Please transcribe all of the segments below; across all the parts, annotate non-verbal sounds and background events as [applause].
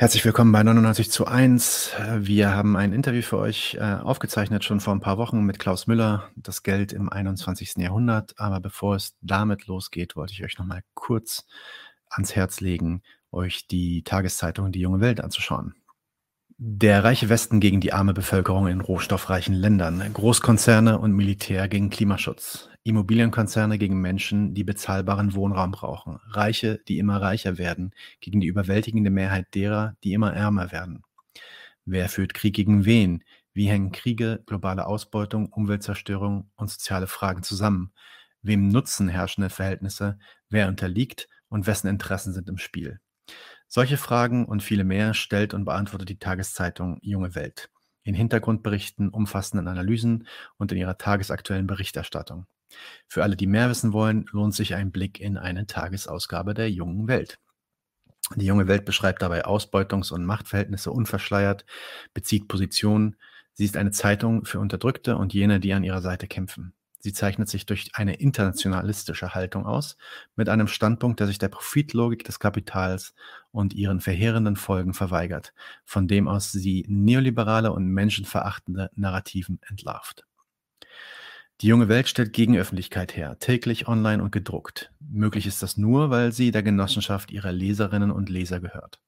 Herzlich willkommen bei 99 zu 1. Wir haben ein Interview für euch äh, aufgezeichnet, schon vor ein paar Wochen mit Klaus Müller, das Geld im 21. Jahrhundert. Aber bevor es damit losgeht, wollte ich euch noch mal kurz ans Herz legen, euch die Tageszeitung Die junge Welt anzuschauen. Der reiche Westen gegen die arme Bevölkerung in rohstoffreichen Ländern, Großkonzerne und Militär gegen Klimaschutz, Immobilienkonzerne gegen Menschen, die bezahlbaren Wohnraum brauchen. Reiche, die immer reicher werden, gegen die überwältigende Mehrheit derer, die immer ärmer werden. Wer führt Krieg gegen wen? Wie hängen Kriege, globale Ausbeutung, Umweltzerstörung und soziale Fragen zusammen? Wem nutzen herrschende Verhältnisse? Wer unterliegt und wessen Interessen sind im Spiel? Solche Fragen und viele mehr stellt und beantwortet die Tageszeitung Junge Welt in Hintergrundberichten, umfassenden Analysen und in ihrer tagesaktuellen Berichterstattung. Für alle, die mehr wissen wollen, lohnt sich ein Blick in eine Tagesausgabe der jungen Welt. Die junge Welt beschreibt dabei Ausbeutungs- und Machtverhältnisse unverschleiert, bezieht Positionen. Sie ist eine Zeitung für Unterdrückte und jene, die an ihrer Seite kämpfen. Sie zeichnet sich durch eine internationalistische Haltung aus, mit einem Standpunkt, der sich der Profitlogik des Kapitals und ihren verheerenden Folgen verweigert, von dem aus sie neoliberale und menschenverachtende Narrativen entlarvt. Die junge Welt stellt Gegenöffentlichkeit her, täglich online und gedruckt. Möglich ist das nur, weil sie der Genossenschaft ihrer Leserinnen und Leser gehört.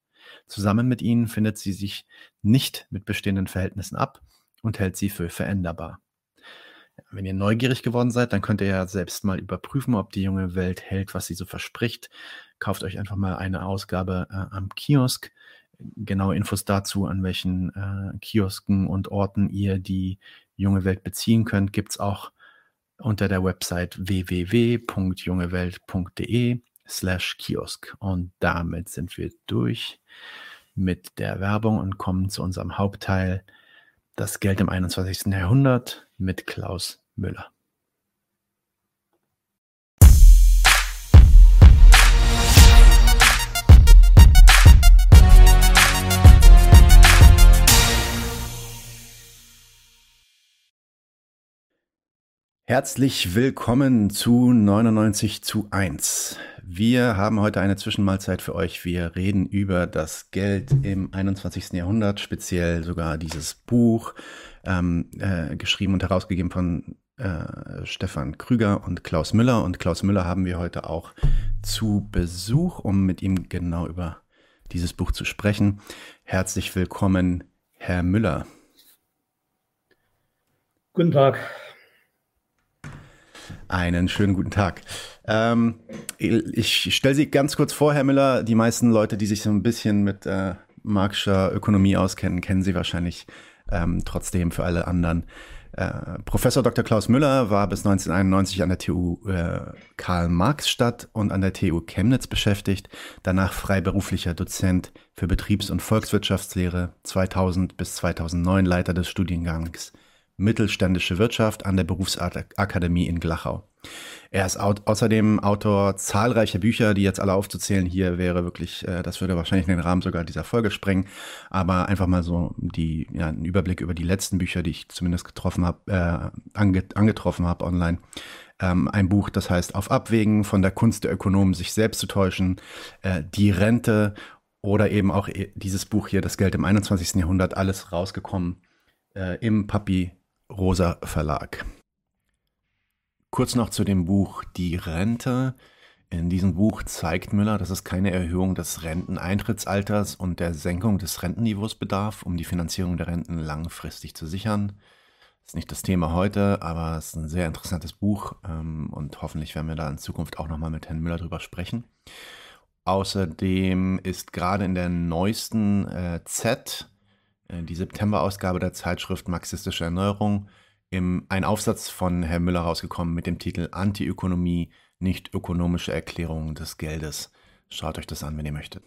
Zusammen mit ihnen findet sie sich nicht mit bestehenden Verhältnissen ab und hält sie für veränderbar. Wenn ihr neugierig geworden seid, dann könnt ihr ja selbst mal überprüfen, ob die junge Welt hält, was sie so verspricht. Kauft euch einfach mal eine Ausgabe äh, am Kiosk. Genaue Infos dazu, an welchen äh, Kiosken und Orten ihr die junge Welt beziehen könnt, gibt es auch unter der Website www.jungewelt.de slash Kiosk. Und damit sind wir durch mit der Werbung und kommen zu unserem Hauptteil, das Geld im 21. Jahrhundert mit Klaus Müller. Herzlich willkommen zu 99 zu 1. Wir haben heute eine Zwischenmahlzeit für euch. Wir reden über das Geld im 21. Jahrhundert, speziell sogar dieses Buch, ähm, äh, geschrieben und herausgegeben von äh, Stefan Krüger und Klaus Müller. Und Klaus Müller haben wir heute auch zu Besuch, um mit ihm genau über dieses Buch zu sprechen. Herzlich willkommen, Herr Müller. Guten Tag. Einen schönen guten Tag. Ähm, ich stelle Sie ganz kurz vor, Herr Müller. Die meisten Leute, die sich so ein bisschen mit äh, marxischer Ökonomie auskennen, kennen Sie wahrscheinlich ähm, trotzdem für alle anderen. Äh, Professor Dr. Klaus Müller war bis 1991 an der TU äh, Karl-Marx-Stadt und an der TU Chemnitz beschäftigt, danach freiberuflicher Dozent für Betriebs- und Volkswirtschaftslehre, 2000 bis 2009 Leiter des Studiengangs Mittelständische Wirtschaft an der Berufsakademie in Glachau. Er ist au außerdem Autor zahlreicher Bücher, die jetzt alle aufzuzählen hier wäre wirklich, äh, das würde wahrscheinlich den Rahmen sogar dieser Folge sprengen, aber einfach mal so die, ja, einen Überblick über die letzten Bücher, die ich zumindest getroffen habe, äh, ange angetroffen habe online. Ähm, ein Buch, das heißt Auf Abwägen von der Kunst der Ökonomen, sich selbst zu täuschen, äh, die Rente oder eben auch äh, dieses Buch hier, Das Geld im 21. Jahrhundert, alles rausgekommen äh, im Papi Rosa Verlag. Kurz noch zu dem Buch Die Rente. In diesem Buch zeigt Müller, dass es keine Erhöhung des Renteneintrittsalters und der Senkung des Rentenniveaus bedarf, um die Finanzierung der Renten langfristig zu sichern. Das ist nicht das Thema heute, aber es ist ein sehr interessantes Buch ähm, und hoffentlich werden wir da in Zukunft auch nochmal mit Herrn Müller drüber sprechen. Außerdem ist gerade in der neuesten äh, Z die September-Ausgabe der Zeitschrift Marxistische Erneuerung im, ein Aufsatz von Herrn Müller rausgekommen mit dem Titel Antiökonomie, nicht ökonomische Erklärung des Geldes. Schaut euch das an, wenn ihr möchtet.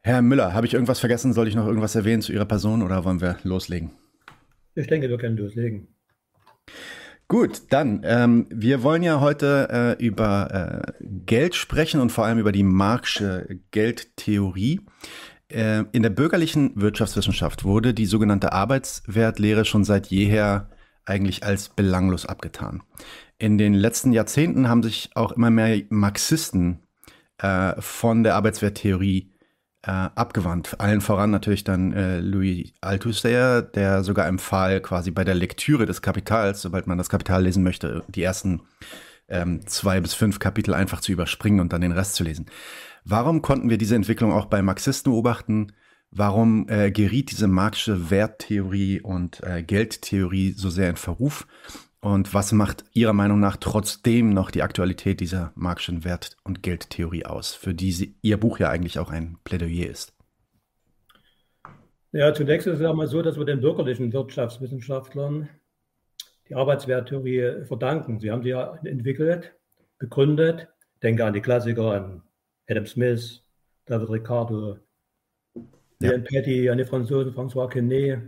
Herr Müller, habe ich irgendwas vergessen? Soll ich noch irgendwas erwähnen zu Ihrer Person oder wollen wir loslegen? Ich denke, wir können loslegen. Gut, dann, ähm, wir wollen ja heute äh, über äh, Geld sprechen und vor allem über die Marxische Geldtheorie. Äh, in der bürgerlichen Wirtschaftswissenschaft wurde die sogenannte Arbeitswertlehre schon seit jeher eigentlich als belanglos abgetan. In den letzten Jahrzehnten haben sich auch immer mehr Marxisten äh, von der Arbeitswerttheorie äh, abgewandt. Allen voran natürlich dann äh, Louis Althusser, der sogar empfahl, quasi bei der Lektüre des Kapitals, sobald man das Kapital lesen möchte, die ersten ähm, zwei bis fünf Kapitel einfach zu überspringen und dann den Rest zu lesen. Warum konnten wir diese Entwicklung auch bei Marxisten beobachten? Warum äh, geriet diese marxische Werttheorie und äh, Geldtheorie so sehr in Verruf? Und was macht Ihrer Meinung nach trotzdem noch die Aktualität dieser marxischen Wert- und Geldtheorie aus, für die Sie, Ihr Buch ja eigentlich auch ein Plädoyer ist? Ja, zunächst ist es ja mal so, dass wir den bürgerlichen Wirtschaftswissenschaftlern die Arbeitswerttheorie verdanken. Sie haben sie ja entwickelt, begründet. Denke an die Klassiker, an Adam Smith, David Ricardo, ja. Ian Petty, an die Franzosen François Quesnay,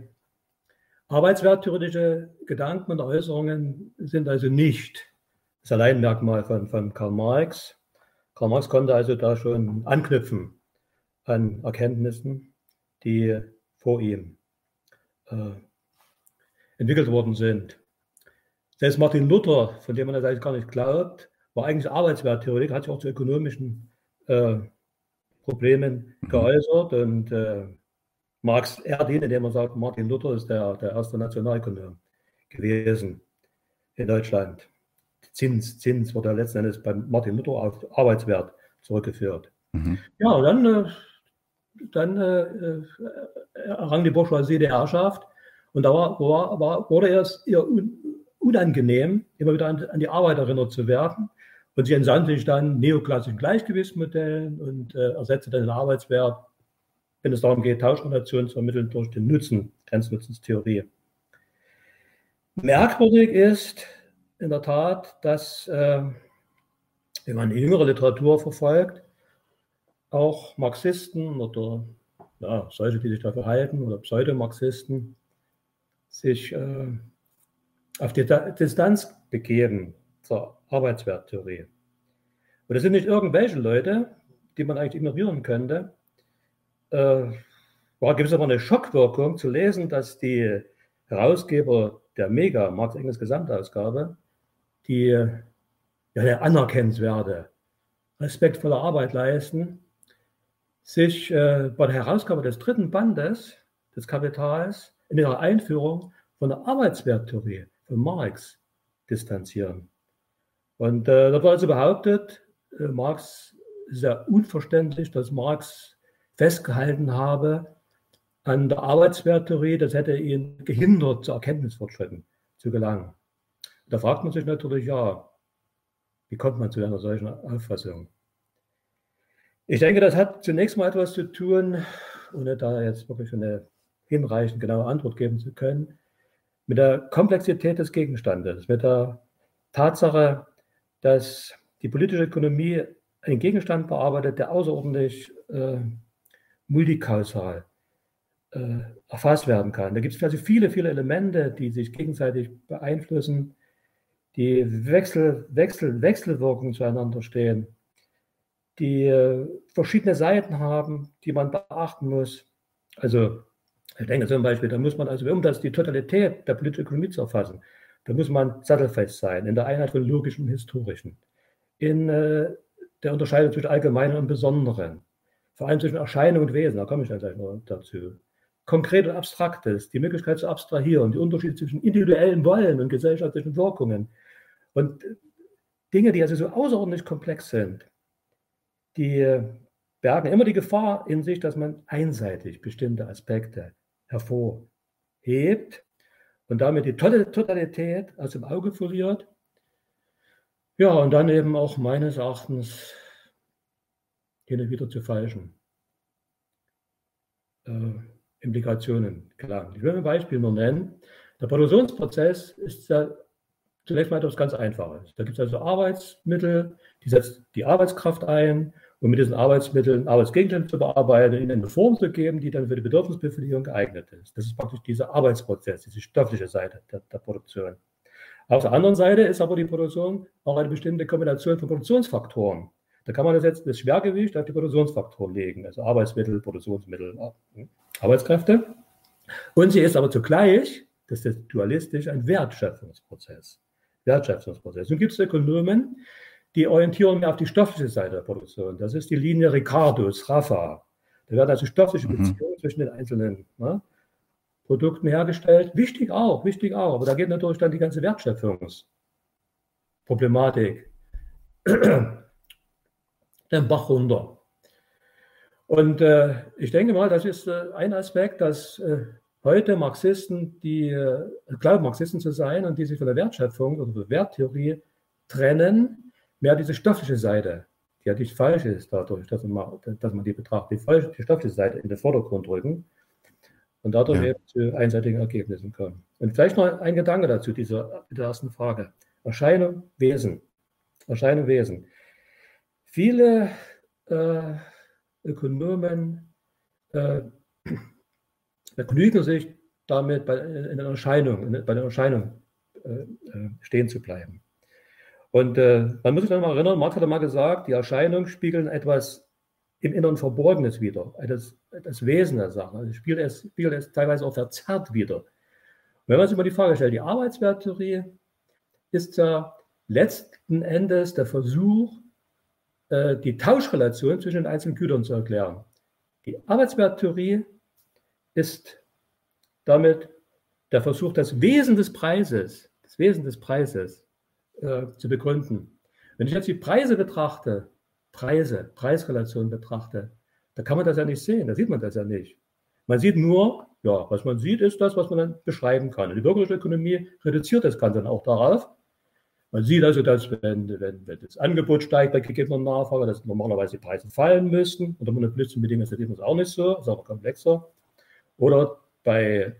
Arbeitswerttheoretische Gedanken und Äußerungen sind also nicht das Alleinmerkmal von, von Karl Marx. Karl Marx konnte also da schon anknüpfen an Erkenntnissen, die vor ihm äh, entwickelt worden sind. Selbst Martin Luther, von dem man das eigentlich gar nicht glaubt, war eigentlich Arbeitswerttheoretiker, hat sich auch zu ökonomischen äh, Problemen mhm. geäußert und äh, Marx Erdin, indem man sagt, Martin Luther ist der, der erste Nationalökonom gewesen in Deutschland. Zins, Zins wurde letzten Endes beim Martin Luther auf Arbeitswert zurückgeführt. Mhm. Ja, und dann, äh, dann äh, äh, errang die Bourgeoisie die Herrschaft und da war, war, war, wurde es ihr unangenehm, immer wieder an, an, die Arbeit erinnert zu werden. Und sie entsandte sich dann neoklassischen Gleichgewichtsmodellen und äh, ersetzte dann den Arbeitswert wenn es darum geht, Tauschrelationen zu ermitteln durch den Nutzen, Grenznutzenstheorie. Merkwürdig ist in der Tat, dass, äh, wenn man jüngere Literatur verfolgt, auch Marxisten oder ja, solche, die sich dafür halten, oder Pseudomarxisten, sich äh, auf die Distanz begeben zur Arbeitswerttheorie. Und das sind nicht irgendwelche Leute, die man eigentlich ignorieren könnte, äh, gibt es aber eine Schockwirkung zu lesen, dass die Herausgeber der Mega, Marx Engels Gesamtausgabe, die ja, der anerkennenswerte, respektvolle Arbeit leisten, sich äh, bei der Herausgabe des dritten Bandes des Kapitals in ihrer Einführung von der Arbeitswerttheorie von Marx distanzieren. Und äh, da wird also behauptet, äh, Marx ja unverständlich, dass Marx festgehalten habe an der Arbeitswerttheorie, das hätte ihn gehindert, zu Erkenntnisfortschritten zu gelangen. Da fragt man sich natürlich, ja, wie kommt man zu einer solchen Auffassung? Ich denke, das hat zunächst mal etwas zu tun, ohne da jetzt wirklich eine hinreichend genaue Antwort geben zu können, mit der Komplexität des Gegenstandes, mit der Tatsache, dass die politische Ökonomie einen Gegenstand bearbeitet, der außerordentlich äh, multikausal äh, erfasst werden kann. Da gibt es also viele, viele Elemente, die sich gegenseitig beeinflussen, die Wechsel, Wechsel, Wechselwirkungen zueinander stehen, die äh, verschiedene Seiten haben, die man beachten muss. Also ich denke zum Beispiel, da muss man also, um das die Totalität der politischen Ökonomie zu erfassen, da muss man sattelfest sein in der Einheit von logischen und historischen, in äh, der Unterscheidung zwischen allgemeinen und besonderen, vor allem zwischen Erscheinung und Wesen, da komme ich dann gleich noch dazu. Konkret und Abstraktes, die Möglichkeit zu abstrahieren, die Unterschiede zwischen individuellen Wollen und gesellschaftlichen Wirkungen. Und Dinge, die also so außerordentlich komplex sind, die bergen immer die Gefahr in sich, dass man einseitig bestimmte Aspekte hervorhebt und damit die Totalität aus dem Auge verliert. Ja, und dann eben auch meines Erachtens hin und wieder zu falschen äh, Implikationen gelangt. Ich will ein Beispiel nur nennen. Der Produktionsprozess ist ja zunächst mal etwas ganz Einfaches. Da gibt es also Arbeitsmittel, die setzt die Arbeitskraft ein, um mit diesen Arbeitsmitteln Arbeitsgegenstände zu bearbeiten, ihnen eine Form zu geben, die dann für die Bedürfnisbefriedigung geeignet ist. Das ist praktisch dieser Arbeitsprozess, diese stoffliche Seite der, der Produktion. Auf der anderen Seite ist aber die Produktion auch eine bestimmte Kombination von Produktionsfaktoren. Da kann man das jetzt das Schwergewicht auf die Produktionsfaktoren legen, also Arbeitsmittel, Produktionsmittel, Arbeitskräfte. Und sie ist aber zugleich, das ist dualistisch, ein Wertschöpfungsprozess. Wertschöpfungsprozess. Nun gibt es Ökonomen, die orientieren mehr auf die stoffliche Seite der Produktion. Das ist die Linie Ricardos, Rafa. Da werden also stoffliche mhm. Beziehungen zwischen den einzelnen ne, Produkten hergestellt. Wichtig auch, wichtig auch. Aber da geht natürlich dann die ganze Wertschöpfungsproblematik [clears throat] den Bach runter. Und äh, ich denke mal, das ist äh, ein Aspekt, dass äh, heute Marxisten, die äh, glauben, Marxisten zu sein und die sich von der Wertschöpfung oder der Werttheorie trennen, mehr diese stoffliche Seite, die ja nicht falsch ist dadurch, dass man, dass man die betrachtet, die, falsche, die stoffliche Seite in den Vordergrund rücken und dadurch ja. eben zu einseitigen Ergebnissen kommen. Und vielleicht noch ein Gedanke dazu, dieser, der ersten Frage. Erscheinung, Wesen. Erscheinung, Wesen. Viele äh, Ökonomen äh, [clears throat] begnügen sich damit, bei, in der Erscheinung, bei der Erscheinung äh, äh, stehen zu bleiben. Und äh, man muss sich dann mal erinnern, Marx hat mal gesagt, die Erscheinungen spiegeln etwas im Inneren Verborgenes wieder, das, das Wesen der Sache. Also spiegelt es, spiegelt es teilweise auch verzerrt wieder. Und wenn man sich mal die Frage stellt, die Arbeitswerttheorie ist ja letzten Endes der Versuch, äh, die Tauschrelation zwischen den einzelnen Gütern zu erklären. Die Arbeitswerttheorie ist damit der Versuch, das Wesen des Preises, das Wesen des Preises äh, zu begründen. Wenn ich jetzt die Preise betrachte, Preise, Preisrelation betrachte, da kann man das ja nicht sehen, da sieht man das ja nicht. Man sieht nur, ja, was man sieht, ist das, was man dann beschreiben kann. Und die bürgerliche Ökonomie reduziert das Ganze dann auch darauf, man sieht also, dass wenn, wenn, wenn das Angebot steigt bei gegebener Nachfrage, dass normalerweise die Preise fallen müssten. Unter monopolistischen Bedingungen ist das auch nicht so, ist aber komplexer. Oder bei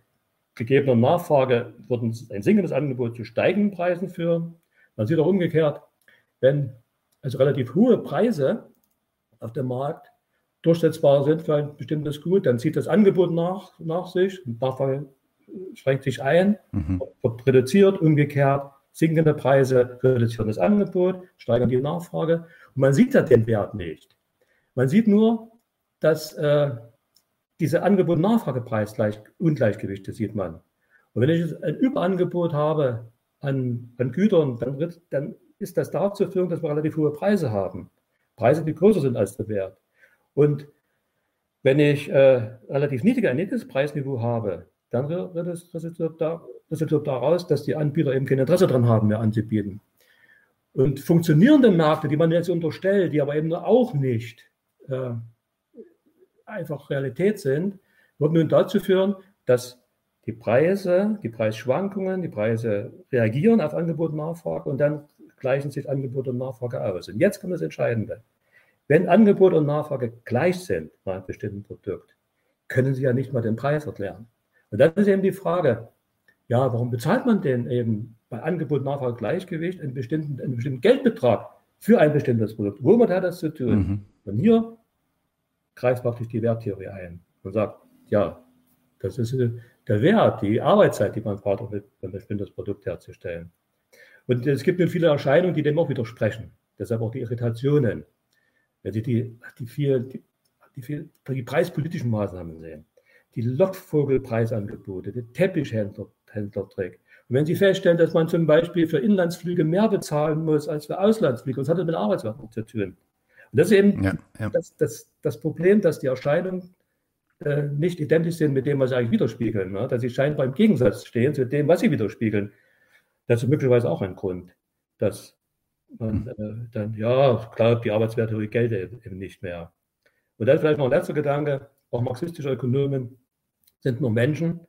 gegebener Nachfrage wird ein sinkendes Angebot zu steigenden Preisen führen. Man sieht auch umgekehrt, wenn also relativ hohe Preise auf dem Markt durchsetzbar sind für ein bestimmtes Gut, dann zieht das Angebot nach, nach sich, Nachfrage schränkt sich ein, mhm. wird reduziert, umgekehrt sinkende Preise reduzieren das Angebot, steigern die Nachfrage. Und man sieht ja den Wert nicht. Man sieht nur, dass äh, diese Angebot-Nachfragepreis-Ungleichgewichte sieht man. Und wenn ich ein Überangebot habe an, an Gütern, dann, wird, dann ist das dazu führen, dass wir relativ hohe Preise haben. Preise, die größer sind als der Wert. Und wenn ich äh, relativ niedrig, ein niedriges Preisniveau habe, dann resultiert, da, resultiert daraus, dass die Anbieter eben kein Interesse daran haben, mehr anzubieten. Und funktionierende Märkte, die man jetzt unterstellt, die aber eben auch nicht äh, einfach Realität sind, würden nun dazu führen, dass die Preise, die Preisschwankungen, die Preise reagieren auf Angebot und Nachfrage und dann gleichen sich Angebot und Nachfrage aus. Und jetzt kommt das Entscheidende. Wenn Angebot und Nachfrage gleich sind bei einem bestimmten Produkt, können Sie ja nicht mal den Preis erklären. Und dann ist eben die Frage, ja, warum bezahlt man denn eben bei Angebot, Nachfrage, Gleichgewicht einen bestimmten, einen bestimmten Geldbetrag für ein bestimmtes Produkt? Womit hat das zu tun? Mhm. Und hier greift praktisch die Werttheorie ein und sagt, ja, das ist der Wert, die Arbeitszeit, die man braucht, um ein bestimmtes Produkt herzustellen. Und es gibt nun viele Erscheinungen, die dem auch widersprechen. Deshalb auch die Irritationen. Wenn Sie die, die, viel, die, die, viel, die preispolitischen Maßnahmen sehen die Lockvogelpreisangebote, der Teppichhändlertrick. Und wenn Sie feststellen, dass man zum Beispiel für Inlandsflüge mehr bezahlen muss als für Auslandsflüge, das hat das mit Arbeitsmarkt zu tun. Und das ist eben ja, ja. Das, das, das, Problem, dass die Erscheinungen äh, nicht identisch sind mit dem, was sie eigentlich widerspiegeln. Ne? Dass sie scheinbar im Gegensatz stehen zu dem, was sie widerspiegeln. Das ist möglicherweise auch ein Grund, dass man hm. äh, dann, ja, glaubt, die Arbeitswerte gelten eben nicht mehr. Und dann vielleicht noch ein letzter Gedanke, auch marxistische Ökonomen sind nur Menschen.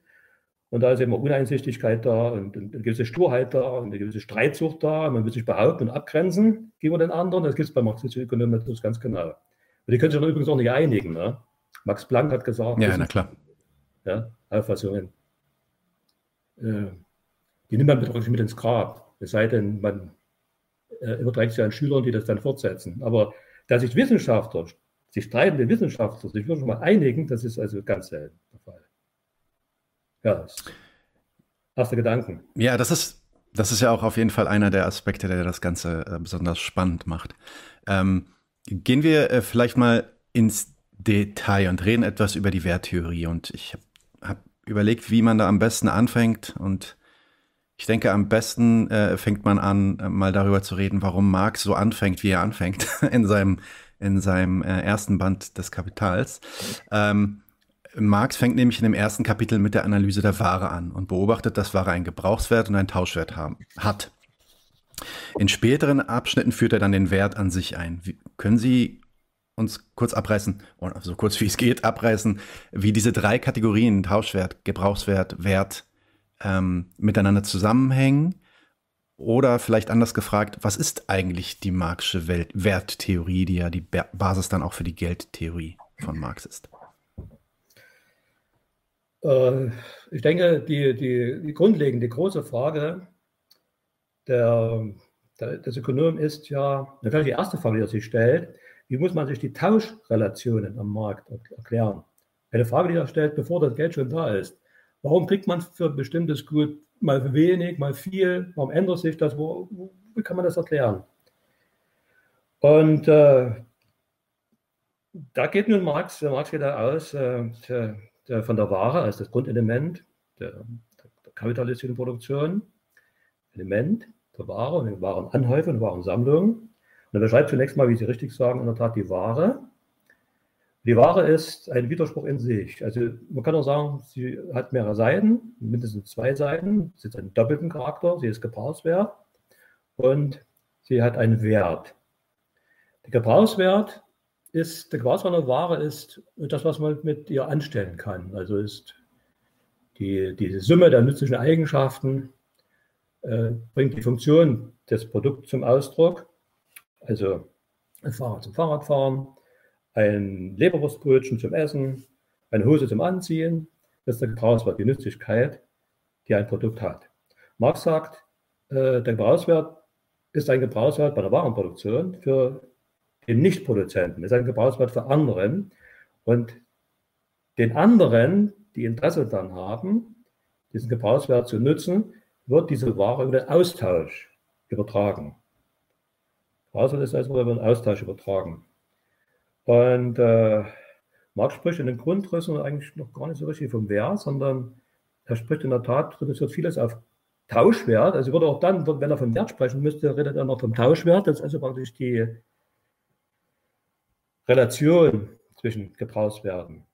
Und da ist immer Uneinsichtigkeit da und eine gewisse Sturheit da und eine gewisse Streitsucht da. Man will sich behaupten und abgrenzen gegenüber den anderen. Das gibt es bei marxistischen Ökonomen natürlich ganz genau. Und die können sich dann übrigens auch nicht einigen. Ne? Max Planck hat gesagt, ja, na klar. Ja, Auffassungen. Äh, die nimmt man mit, mit ins Grab. Es sei denn, man äh, überträgt sie an Schülern, die das dann fortsetzen. Aber dass sich Wissenschaftler sich streitende Wissenschaftler sich wirklich mal einigen, das ist also ganz selten der Fall. Ja, du Gedanken? Ja, das ist, das ist ja auch auf jeden Fall einer der Aspekte, der das Ganze äh, besonders spannend macht. Ähm, gehen wir äh, vielleicht mal ins Detail und reden etwas über die Werttheorie. Und ich habe hab überlegt, wie man da am besten anfängt. Und ich denke, am besten äh, fängt man an, äh, mal darüber zu reden, warum Marx so anfängt, wie er anfängt [laughs] in seinem in seinem äh, ersten Band des Kapitals. Ähm, Marx fängt nämlich in dem ersten Kapitel mit der Analyse der Ware an und beobachtet, dass Ware einen Gebrauchswert und einen Tauschwert haben, hat. In späteren Abschnitten führt er dann den Wert an sich ein. Wie, können Sie uns kurz abreißen, so kurz wie es geht, abreißen, wie diese drei Kategorien, Tauschwert, Gebrauchswert, Wert, ähm, miteinander zusammenhängen? Oder vielleicht anders gefragt, was ist eigentlich die Marxische Welt Werttheorie, die ja die Basis dann auch für die Geldtheorie von Marx ist? Äh, ich denke, die, die, die grundlegende große Frage der, der, des Ökonomen ist ja, natürlich die erste Frage, die er sich stellt, wie muss man sich die Tauschrelationen am Markt erklären? Eine Frage, die er stellt, bevor das Geld schon da ist. Warum kriegt man für ein bestimmtes Gut mal wenig, mal viel? Warum ändert sich das? Wo, wo, wie kann man das erklären? Und äh, da geht nun Marx, Marx geht da aus äh, der, der, von der Ware als das Grundelement der, der kapitalistischen Produktion, Element der Ware und Warenanhäufung und Warensammlung. Er beschreibt zunächst mal, wie Sie richtig sagen, in der Tat die Ware. Die Ware ist ein Widerspruch in sich. Also man kann auch sagen, sie hat mehrere Seiten, mindestens zwei Seiten. Sie hat einen doppelten Charakter, sie ist gebrauchswert und sie hat einen Wert. Der Gebrauchswert ist, der Gebrauchswert der Ware ist das, was man mit ihr anstellen kann. Also ist die, die Summe der nützlichen Eigenschaften, äh, bringt die Funktion des Produkts zum Ausdruck. Also ein Fahrrad zum Fahrradfahren, ein Leberwurstbrötchen zum Essen, eine Hose zum Anziehen. Das ist der Gebrauchswert, die Nützlichkeit, die ein Produkt hat. Marx sagt, äh, der Gebrauchswert ist ein Gebrauchswert bei der Warenproduktion für den Nichtproduzenten, ist ein Gebrauchswert für anderen. Und den anderen, die Interesse daran haben, diesen Gebrauchswert zu nutzen, wird diese Ware über den Austausch übertragen. Gebrauchswert ist also über den Austausch übertragen. Und äh, Marx spricht in den Grundrissen eigentlich noch gar nicht so richtig vom Wert, sondern er spricht in der Tat, reduziert vieles auf Tauschwert. Also würde auch dann, wenn er vom Wert sprechen müsste, redet er noch vom Tauschwert. Das ist also praktisch die Relation zwischen Gebrauchswerten.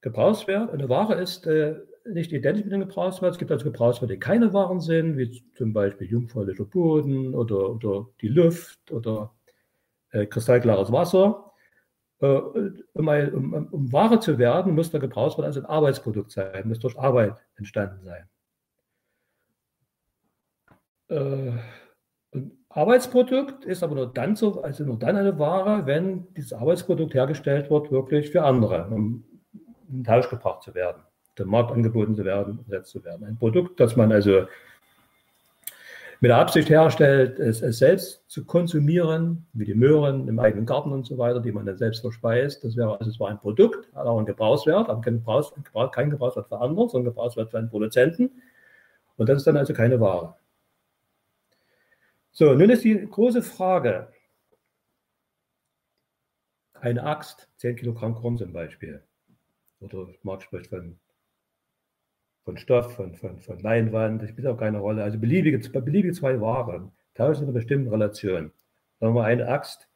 Gebrauchswert, eine Ware ist äh, nicht identisch mit dem Gebrauchswert. Es gibt also Gebrauchswerte, die keine Waren sind, wie zum Beispiel jungfräulicher Boden oder, oder die Luft oder äh, kristallklares Wasser. Äh, um, um, um, Ware zu werden, muss der Gebrauchswert also ein Arbeitsprodukt sein, muss durch Arbeit entstanden sein. Äh, ein Arbeitsprodukt ist aber nur dann so, also nur dann eine Ware, wenn dieses Arbeitsprodukt hergestellt wird, wirklich für andere, um in Tausch gebracht zu werden, dem Markt angeboten zu werden, gesetzt zu werden. Ein Produkt, das man also mit der Absicht herstellt, es, es, selbst zu konsumieren, wie die Möhren im eigenen Garten und so weiter, die man dann selbst verspeist. Das wäre also es war ein Produkt, hat auch einen Gebrauchswert, aber kein, Gebrauchs, kein Gebrauchswert für andere, sondern Gebrauchswert für einen Produzenten. Und das ist dann also keine Ware. So, nun ist die große Frage. Eine Axt, 10 Kilogramm Korn zum Beispiel. Oder Marx spricht von von Stoff, von, von, von Leinwand, das spielt auch keine Rolle. Also beliebige, beliebige zwei Waren tauschen in einer bestimmten Relation. Sagen wir eine Axt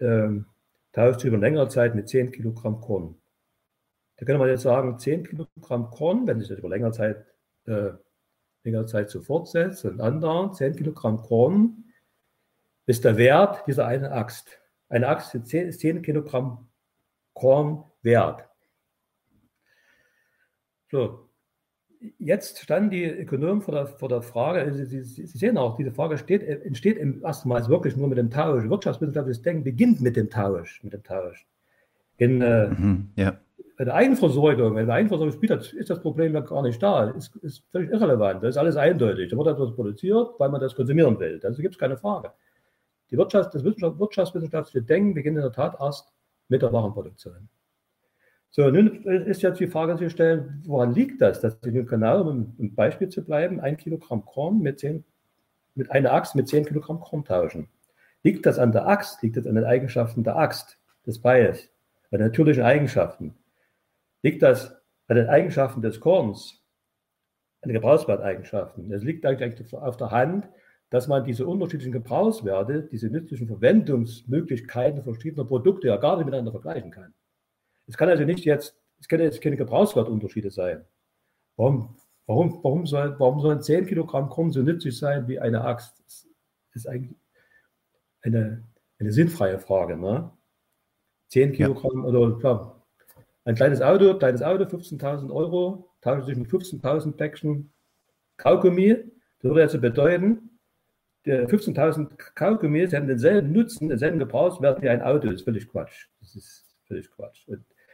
ähm, tauscht über längere Zeit mit 10 Kilogramm Korn. Da könnte man jetzt sagen, 10 Kilogramm Korn, wenn sich das über längere Zeit, äh, längere Zeit so fortsetzt und andauert, 10 Kilogramm Korn ist der Wert dieser einen Axt. Eine Axt ist 10, ist 10 Kilogramm Korn wert. So, jetzt standen die Ökonomen vor der, vor der Frage, Sie, Sie, Sie, sehen auch, diese Frage steht, entsteht im ersten Mal wirklich nur mit dem Tausch. Wirtschaftswissenschaftliches Denken beginnt mit dem Tausch. Mit dem Tausch. In, äh, mhm, ja. bei der Eigenversorgung, wenn der Eigenversorgung spielt, ist das Problem ja gar nicht da. Ist, ist völlig irrelevant. Das ist alles eindeutig. Da wird etwas produziert, weil man das konsumieren will. Also gibt es keine Frage. Die Wirtschaft, das wirtschaftswissenschaftliche Denken beginnt in der Tat erst mit der Warenproduktion. So, nun ist jetzt die Frage zu stellen, woran liegt das, dass Sie nun genau, um ein Beispiel zu bleiben, ein Kilogramm Korn mit, 10, mit einer Axt mit 10 Kilogramm Korn tauschen? Liegt das an der Axt? Liegt das an den Eigenschaften der Axt, des Beiles, an den natürlichen Eigenschaften? Liegt das an den Eigenschaften des Korns, an den Gebrauchswerteigenschaften? Es liegt eigentlich auf der Hand, dass man diese unterschiedlichen Gebrauchswerte, diese nützlichen Verwendungsmöglichkeiten verschiedener Produkte ja gar nicht miteinander vergleichen kann. Es kann also nicht jetzt, es können jetzt keine Gebrauchswertunterschiede sein. Warum, warum, warum, soll, warum sollen 10 Kilogramm Korn so nützlich sein wie eine Axt? Das ist eigentlich eine, eine sinnfreie Frage. Ne? 10 Kilogramm ja. oder klar, ein kleines Auto, kleines Auto, 15.000 Euro, tauscht sich mit 15.000 Päckchen Kaugummi. Das würde also bedeuten, 15.000 Kaugummis haben denselben Nutzen, denselben Gebrauchswert wie ein Auto. Das ist völlig Quatsch. Das ist völlig Quatsch.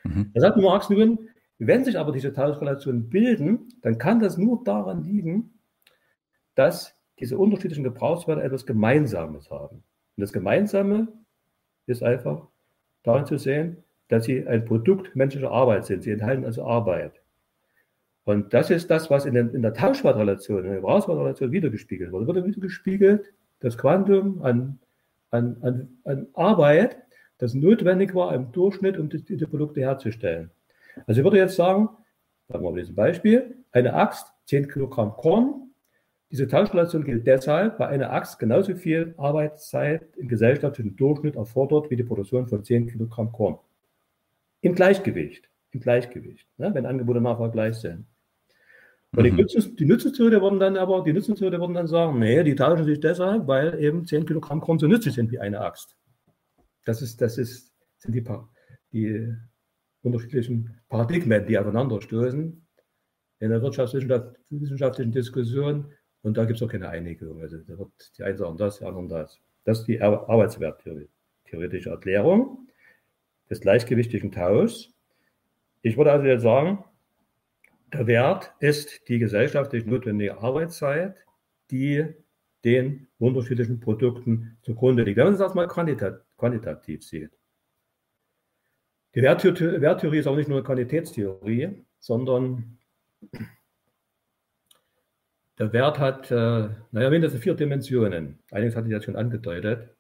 Mhm. Da sagt Marx nun, wenn sich aber diese Tauschrelationen bilden, dann kann das nur daran liegen, dass diese unterschiedlichen Gebrauchswerte etwas Gemeinsames haben. Und das Gemeinsame ist einfach darin zu sehen, dass sie ein Produkt menschlicher Arbeit sind. Sie enthalten also Arbeit. Und das ist das, was in, den, in der Tauschwertrelation, in der Gebrauchswertrelation wiedergespiegelt wurde. Wurde wiedergespiegelt das Quantum an, an, an, an Arbeit, das notwendig war im Durchschnitt, um die, diese Produkte herzustellen. Also ich würde jetzt sagen, sagen wir mal dieses Beispiel, eine Axt, 10 Kilogramm Korn. Diese Tauschrelation gilt deshalb, weil eine Axt genauso viel Arbeitszeit im gesellschaftlichen Durchschnitt erfordert wie die Produktion von 10 Kilogramm Korn. Im Gleichgewicht. Im Gleichgewicht, ne, wenn Angebot und Nachfrage gleich sind. Und die, mhm. Nutzungs die Nutzungstheorie würden dann aber, die Nutzungstheorie würden dann sagen, nee, die tauschen sich deshalb, weil eben 10 Kilogramm Korn so nützlich sind wie eine Axt. Das ist, das ist, sind die, die unterschiedlichen Paradigmen, die aufeinanderstoßen in der wirtschaftswissenschaftlichen Diskussion. Und da gibt es auch keine Einigung. Also da wird die einen sagen das, die anderen das. Das ist die Arbeitswerttheoretische Erklärung des gleichgewichtigen Tauschs. Ich würde also jetzt sagen, der Wert ist die gesellschaftlich notwendige Arbeitszeit, die den unterschiedlichen Produkten zugrunde liegt. Wenn man das erstmal quantitativ sieht. Die Werttheorie ist auch nicht nur eine Qualitätstheorie, sondern der Wert hat, äh, naja, mindestens vier Dimensionen. Einiges hatte ich jetzt schon angedeutet.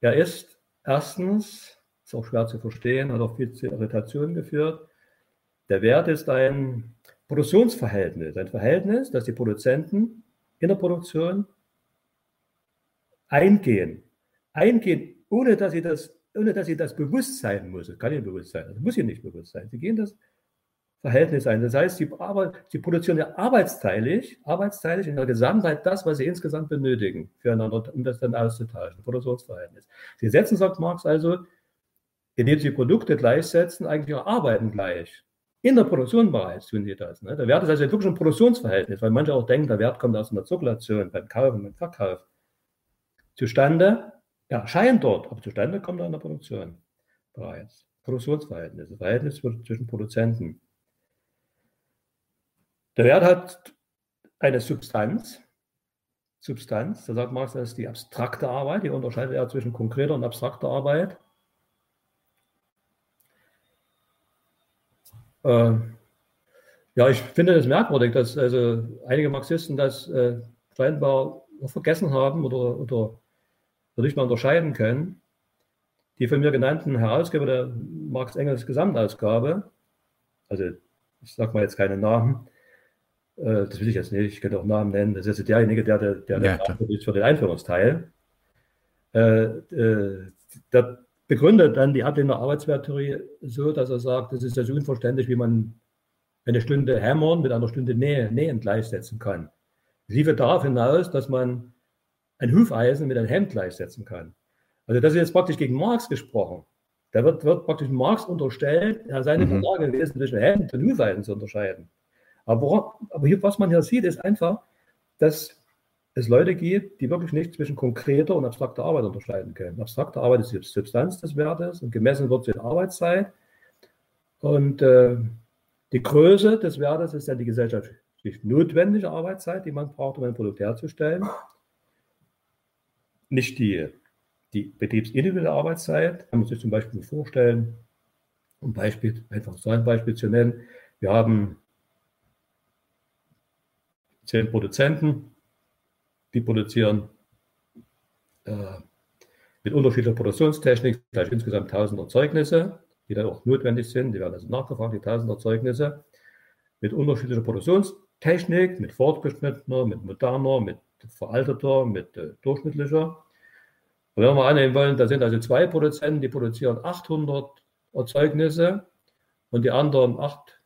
Er ist erstens, ist auch schwer zu verstehen, hat auch viel zu Irritationen geführt, der Wert ist ein Produktionsverhältnis, ein Verhältnis, das die Produzenten in der Produktion eingehen. Eingehen, ohne dass sie das, ohne dass sie das bewusst sein muss. Das kann ihnen bewusst sein. Das muss ihnen nicht bewusst sein. Sie gehen das Verhältnis ein. Das heißt, sie, sie produzieren ja arbeitsteilig, arbeitsteilig in der Gesamtheit das, was sie insgesamt benötigen, füreinander, um das dann auszutauschen. Produktionsverhältnis. Sie setzen, sagt Marx also, indem sie Produkte gleichsetzen, eigentlich auch Arbeiten gleich. In der Produktion bereits tun die das. Ne? Der Wert ist also wirklich ein Produktionsverhältnis, weil manche auch denken, der Wert kommt aus einer Zirkulation beim Kauf und beim Verkauf. Zustande ja, erscheint dort, aber zustande kommt er in der Produktion bereits. Produktionsverhältnis, das Verhältnis zwischen Produzenten. Der Wert hat eine Substanz. Substanz, da sagt Marx, das ist die abstrakte Arbeit, die unterscheidet er zwischen konkreter und abstrakter Arbeit. Äh, ja, ich finde das merkwürdig, dass also einige Marxisten das äh, scheinbar vergessen haben oder, oder, nicht mal unterscheiden können. Die von mir genannten Herausgeber der Marx Engels Gesamtausgabe, also ich sage mal jetzt keine Namen, äh, das will ich jetzt nicht, ich könnte auch Namen nennen, das ist jetzt derjenige, der der, der, ja, der für den Einführungsteil. Äh, äh, der begründet dann die Ablehnung Arbeitswerttheorie so, dass er sagt, es ist ja so unverständlich, wie man eine Stunde hämmern mit einer Stunde Nähe, Nähen gleichsetzen kann. Es liefert darauf hinaus, dass man ein Hufeisen mit einem Hemd gleichsetzen kann. Also das ist jetzt praktisch gegen Marx gesprochen. Da wird, wird praktisch Marx unterstellt, er sei nicht in der Lage gewesen, zwischen Hemd und Hufeisen zu unterscheiden. Aber, aber hier, was man hier sieht, ist einfach, dass es Leute gibt, die wirklich nicht zwischen konkreter und abstrakter Arbeit unterscheiden können. Abstrakte Arbeit ist die Substanz des Wertes und gemessen wird sie in Arbeitszeit. Und äh, die Größe des Wertes ist dann die gesellschaftlich notwendige Arbeitszeit, die man braucht, um ein Produkt herzustellen. Nicht die, die betriebsindividuelle Arbeitszeit. Man sich zum Beispiel vorstellen, um Beispiel, einfach so ein Beispiel zu nennen. Wir haben zehn Produzenten, die produzieren äh, mit unterschiedlicher Produktionstechnik vielleicht insgesamt 1000 Erzeugnisse, die dann auch notwendig sind. Die werden also nachgefragt, die 1000 Erzeugnisse mit unterschiedlicher Produktionstechnik, mit fortgeschrittener, mit moderner, mit veralteter, mit äh, durchschnittlicher. Und wenn wir mal annehmen wollen, da sind also zwei Produzenten, die produzieren 800 Erzeugnisse und die anderen acht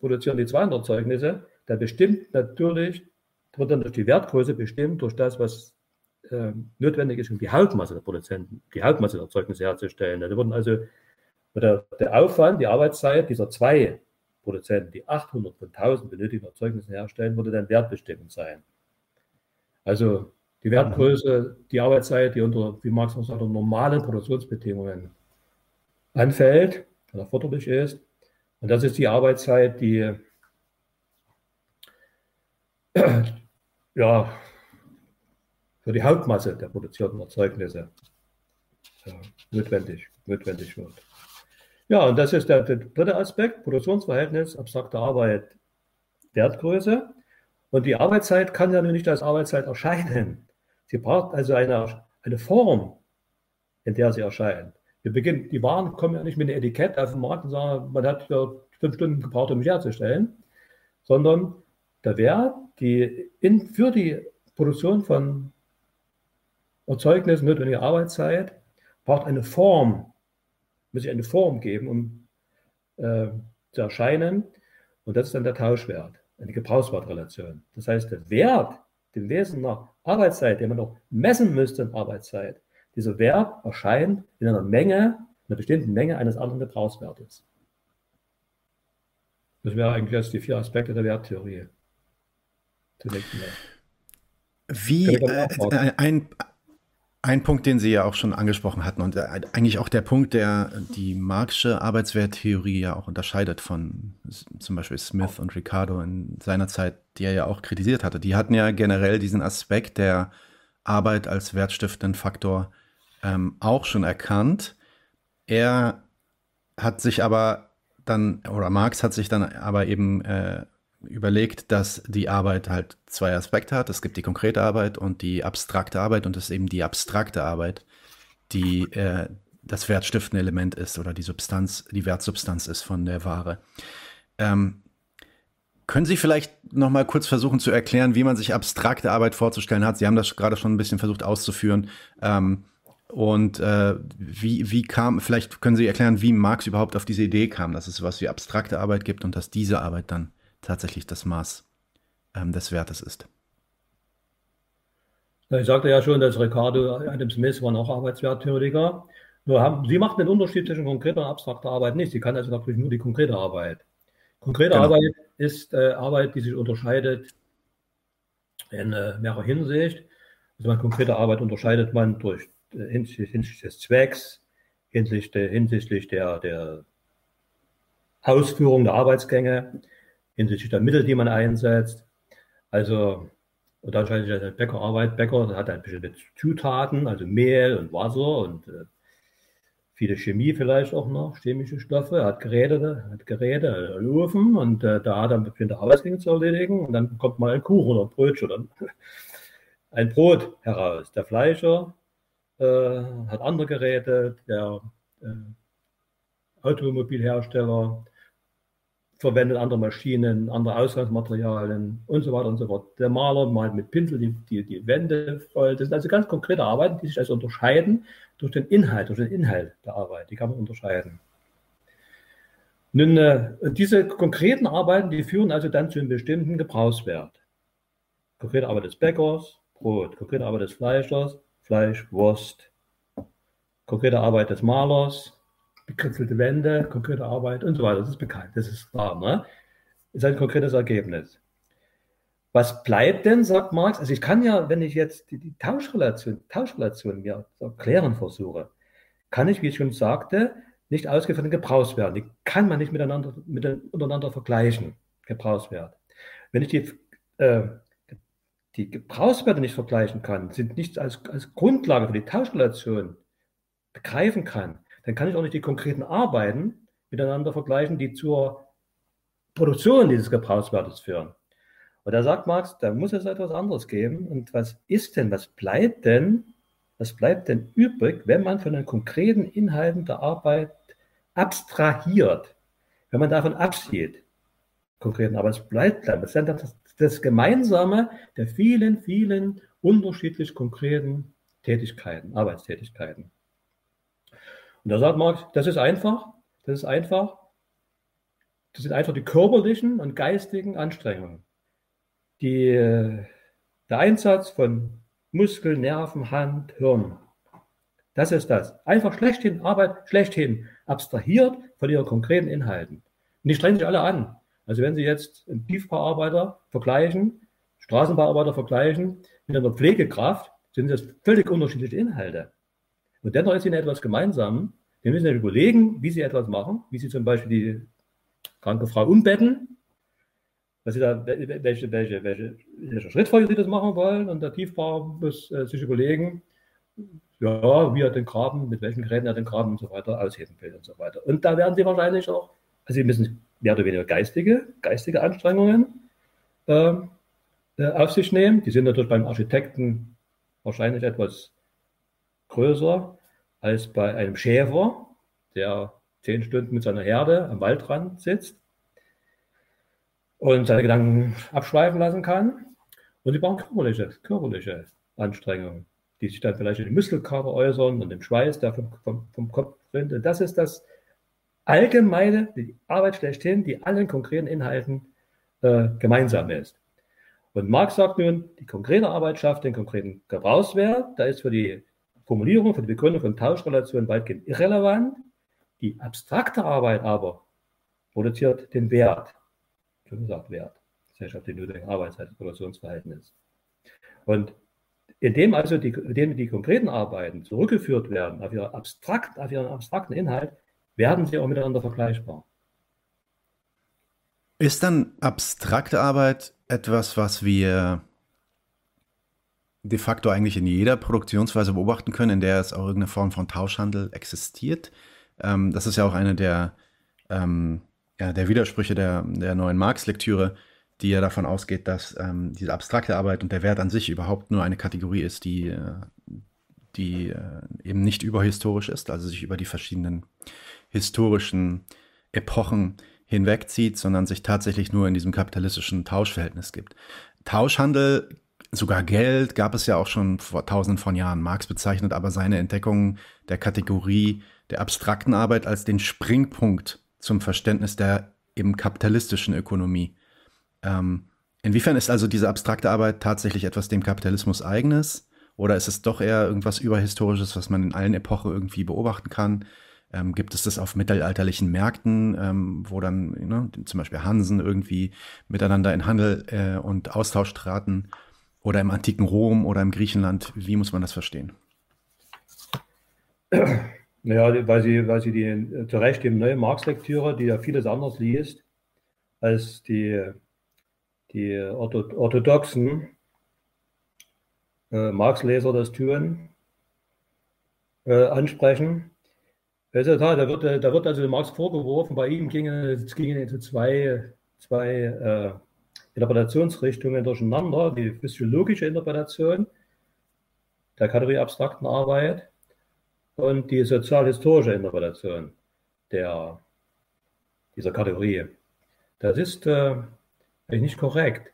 produzieren die 200 Erzeugnisse, da bestimmt natürlich, wird dann durch die Wertgröße bestimmt, durch das, was äh, notwendig ist, um die Hauptmasse der Produzenten, die Hauptmasse der Erzeugnisse herzustellen. Da wurden also der, der Aufwand, die Arbeitszeit dieser zwei Produzenten, die 800 von 1000 benötigten Erzeugnissen herstellen, würde dann wertbestimmend sein. Also die Wertgröße, die Arbeitszeit, die unter, wie Marx sagt, unter normalen Produktionsbedingungen anfällt erforderlich ist. Und das ist die Arbeitszeit, die ja, für die Hauptmasse der produzierten Erzeugnisse äh, notwendig, notwendig wird. Ja, und das ist der dritte Aspekt, Produktionsverhältnis, abstrakte Arbeit, Wertgröße. Und die Arbeitszeit kann ja nur nicht als Arbeitszeit erscheinen. Sie braucht also eine, eine Form, in der sie erscheint. Wir beginnen, die Waren kommen ja nicht mit einem Etikett auf den Markt und sagen, man hat ja fünf Stunden gebraucht, um mich herzustellen, sondern der Wert, die in, für die Produktion von Erzeugnissen notwendige Arbeitszeit, braucht eine Form, muss sich eine Form geben, um äh, zu erscheinen. Und das ist dann der Tauschwert, eine Gebrauchswertrelation. Das heißt, der Wert, dem Wesen nach Arbeitszeit, den man noch messen müsste in Arbeitszeit, dieser Wert erscheint in einer Menge, einer bestimmten Menge eines anderen Gebrauchswertes. Das wäre eigentlich jetzt die vier Aspekte der Werttheorie. Zunächst mal. Wie äh, ein, ein Punkt, den Sie ja auch schon angesprochen hatten und äh, eigentlich auch der Punkt, der die Marxische Arbeitswerttheorie ja auch unterscheidet von zum Beispiel Smith und Ricardo in seiner Zeit, die er ja auch kritisiert hatte. Die hatten ja generell diesen Aspekt der Arbeit als wertstiftenden Faktor ähm, auch schon erkannt. Er hat sich aber dann, oder Marx hat sich dann aber eben äh, überlegt, dass die Arbeit halt zwei Aspekte hat. Es gibt die konkrete Arbeit und die abstrakte Arbeit und es ist eben die abstrakte Arbeit, die äh, das wertstiftende Element ist oder die Substanz, die Wertsubstanz ist von der Ware. Ähm, können Sie vielleicht noch mal kurz versuchen zu erklären, wie man sich abstrakte Arbeit vorzustellen hat? Sie haben das gerade schon ein bisschen versucht auszuführen. Ähm, und äh, wie, wie kam, vielleicht können Sie erklären, wie Marx überhaupt auf diese Idee kam, dass es was wie abstrakte Arbeit gibt und dass diese Arbeit dann tatsächlich das Maß ähm, des Wertes ist. Ich sagte ja schon, dass Ricardo, Adam Smith waren auch Arbeitswerttheoretiker. Nur haben, sie macht den Unterschied zwischen konkreter und abstrakter Arbeit nicht. Sie kann also natürlich nur die konkrete Arbeit. Konkrete genau. Arbeit ist äh, Arbeit, die sich unterscheidet in äh, mehrerer Hinsicht. Also man konkrete Arbeit unterscheidet man durch hinsichtlich, hinsichtlich des Zwecks, hinsichtlich, hinsichtlich der, der Ausführung der Arbeitsgänge, hinsichtlich der Mittel, die man einsetzt. Also, und dann scheint sich der Bäcker hat ein bestimmte Zutaten, also Mehl und Wasser und äh, viele Chemie vielleicht auch noch, chemische Stoffe. Er hat Geräte, hat Geräte, einen Ofen und äh, da hat er bestimmte Arbeitsgänge zu erledigen und dann kommt mal ein Kuchen oder ein Brötchen oder ein [laughs] Brot heraus. Der Fleischer äh, hat andere Geräte, der äh, Automobilhersteller verwendet andere Maschinen, andere Ausgangsmaterialien und so weiter und so fort. Der Maler malt mit Pinsel die, die, die Wände voll. Das sind also ganz konkrete Arbeiten, die sich also unterscheiden durch den Inhalt, durch den Inhalt der Arbeit. Die kann man unterscheiden. Nun, äh, diese konkreten Arbeiten, die führen also dann zu einem bestimmten Gebrauchswert. Konkrete Arbeit des Bäckers, Brot. Konkrete Arbeit des Fleischers, Fleisch, Wurst. Konkrete Arbeit des Malers, bekritzelte Wände, konkrete Arbeit und so weiter. Das ist bekannt, das ist klar. Ne? Ist ein konkretes Ergebnis. Was bleibt denn, sagt Marx? Also ich kann ja, wenn ich jetzt die, die Tauschrelation, Tauschrelation mir erklären versuche, kann ich, wie ich schon sagte, nicht den Gebrauchswerten. Die kann man nicht miteinander, miteinander vergleichen, Gebrauchswert. Wenn ich die äh, die Gebrauchswerte nicht vergleichen kann, sind nicht als, als Grundlage für die Tauschrelation begreifen kann, dann kann ich auch nicht die konkreten Arbeiten miteinander vergleichen, die zur Produktion dieses Gebrauchswertes führen. Und da sagt Marx, da muss es etwas anderes geben. Und was ist denn, was bleibt denn, was bleibt denn übrig, wenn man von den konkreten Inhalten der Arbeit abstrahiert, wenn man davon absieht, konkreten Arbeit, es bleibt dann, das ist dann das, das Gemeinsame der vielen, vielen unterschiedlich konkreten Tätigkeiten, Arbeitstätigkeiten. Und da sagt Marx, das ist einfach, das ist einfach, das sind einfach die körperlichen und geistigen Anstrengungen. Die, der Einsatz von Muskel, Nerven, Hand, Hirn. Das ist das. Einfach schlechthin, Arbeit schlechthin, abstrahiert von ihren konkreten Inhalten. Und die strengen sich alle an. Also wenn Sie jetzt einen Tiefbauarbeiter vergleichen, Straßenbauarbeiter vergleichen mit einer Pflegekraft, sind das völlig unterschiedliche Inhalte. Und dennoch ist ihnen etwas gemeinsam. Wir müssen ja überlegen, wie sie etwas machen, wie sie zum Beispiel die kranke Frau umbetten, dass sie da, welche, welche, welche, welche Schrittfolge sie das machen wollen. Und der Tiefbauer muss äh, sich überlegen, ja, wie er den Graben, mit welchen Geräten er den Graben und so weiter ausheben will und so weiter. Und da werden sie wahrscheinlich auch, also sie müssen mehr oder weniger geistige, geistige Anstrengungen äh, äh, auf sich nehmen. Die sind natürlich beim Architekten wahrscheinlich etwas größer als bei einem Schäfer, der zehn Stunden mit seiner Herde am Waldrand sitzt und seine Gedanken abschweifen lassen kann. Und sie brauchen körperliche, körperliche Anstrengungen, die sich dann vielleicht in den Muskelkater äußern und im Schweiß, der vom, vom, vom Kopf rinnt. Und das ist das allgemeine, die Arbeit schlechthin, die allen konkreten Inhalten äh, gemeinsam ist. Und Marx sagt nun, die konkrete Arbeit schafft den konkreten Gebrauchswert. Da ist für die Formulierung, für die Begründung von Tauschrelationen weitgehend irrelevant. Die abstrakte Arbeit aber produziert den Wert. Schon gesagt, Wert. Gesellschaft, den nötigen Arbeitszeitproduktionsverhältnis. Und indem also die, indem die konkreten Arbeiten zurückgeführt werden auf, ihre abstrakt, auf ihren abstrakten Inhalt, werden sie auch miteinander vergleichbar. Ist dann abstrakte Arbeit etwas, was wir de facto eigentlich in jeder Produktionsweise beobachten können, in der es auch irgendeine Form von Tauschhandel existiert? Ähm, das ist ja auch eine der, ähm, ja, der Widersprüche der, der neuen Marx-Lektüre, die ja davon ausgeht, dass ähm, diese abstrakte Arbeit und der Wert an sich überhaupt nur eine Kategorie ist, die, äh, die äh, eben nicht überhistorisch ist, also sich über die verschiedenen historischen Epochen hinwegzieht, sondern sich tatsächlich nur in diesem kapitalistischen Tauschverhältnis gibt. Tauschhandel, sogar Geld gab es ja auch schon vor tausenden von Jahren. Marx bezeichnet aber seine Entdeckung der Kategorie der abstrakten Arbeit als den Springpunkt zum Verständnis der eben kapitalistischen Ökonomie. Ähm, inwiefern ist also diese abstrakte Arbeit tatsächlich etwas dem Kapitalismus eigenes? Oder ist es doch eher irgendwas Überhistorisches, was man in allen Epochen irgendwie beobachten kann? Ähm, gibt es das auf mittelalterlichen Märkten, ähm, wo dann ne, zum Beispiel Hansen irgendwie miteinander in Handel äh, und Austausch traten? Oder im antiken Rom oder im Griechenland? Wie muss man das verstehen? Naja, weil sie, weil sie die, äh, zu Recht die neue Marx-Lektüre, die ja vieles anders liest, als die, die orthodoxen äh, Marx-Leser das tun, äh, ansprechen. Das ist da wird, da wird also Marx vorgeworfen, bei ihm gingen gingen zwei, zwei äh, Interpretationsrichtungen durcheinander. Die physiologische Interpretation der Kategorie abstrakten Arbeit und die sozialhistorische Interpretation der, dieser Kategorie. Das ist äh, nicht korrekt.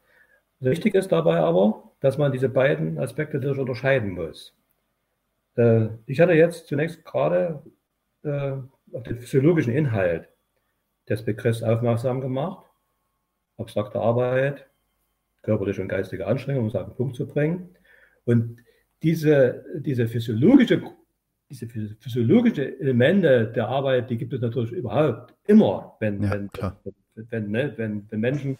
Wichtig ist dabei aber, dass man diese beiden Aspekte durch unterscheiden muss. Äh, ich hatte jetzt zunächst gerade äh, auf den physiologischen Inhalt des Begriffs aufmerksam gemacht. Abstrakte Arbeit, körperliche und geistige Anstrengung, um es auf den Punkt zu bringen. Und diese, diese, physiologische, diese physiologische Elemente der Arbeit, die gibt es natürlich überhaupt immer, wenn, ja, wenn, wenn, ne, wenn, wenn Menschen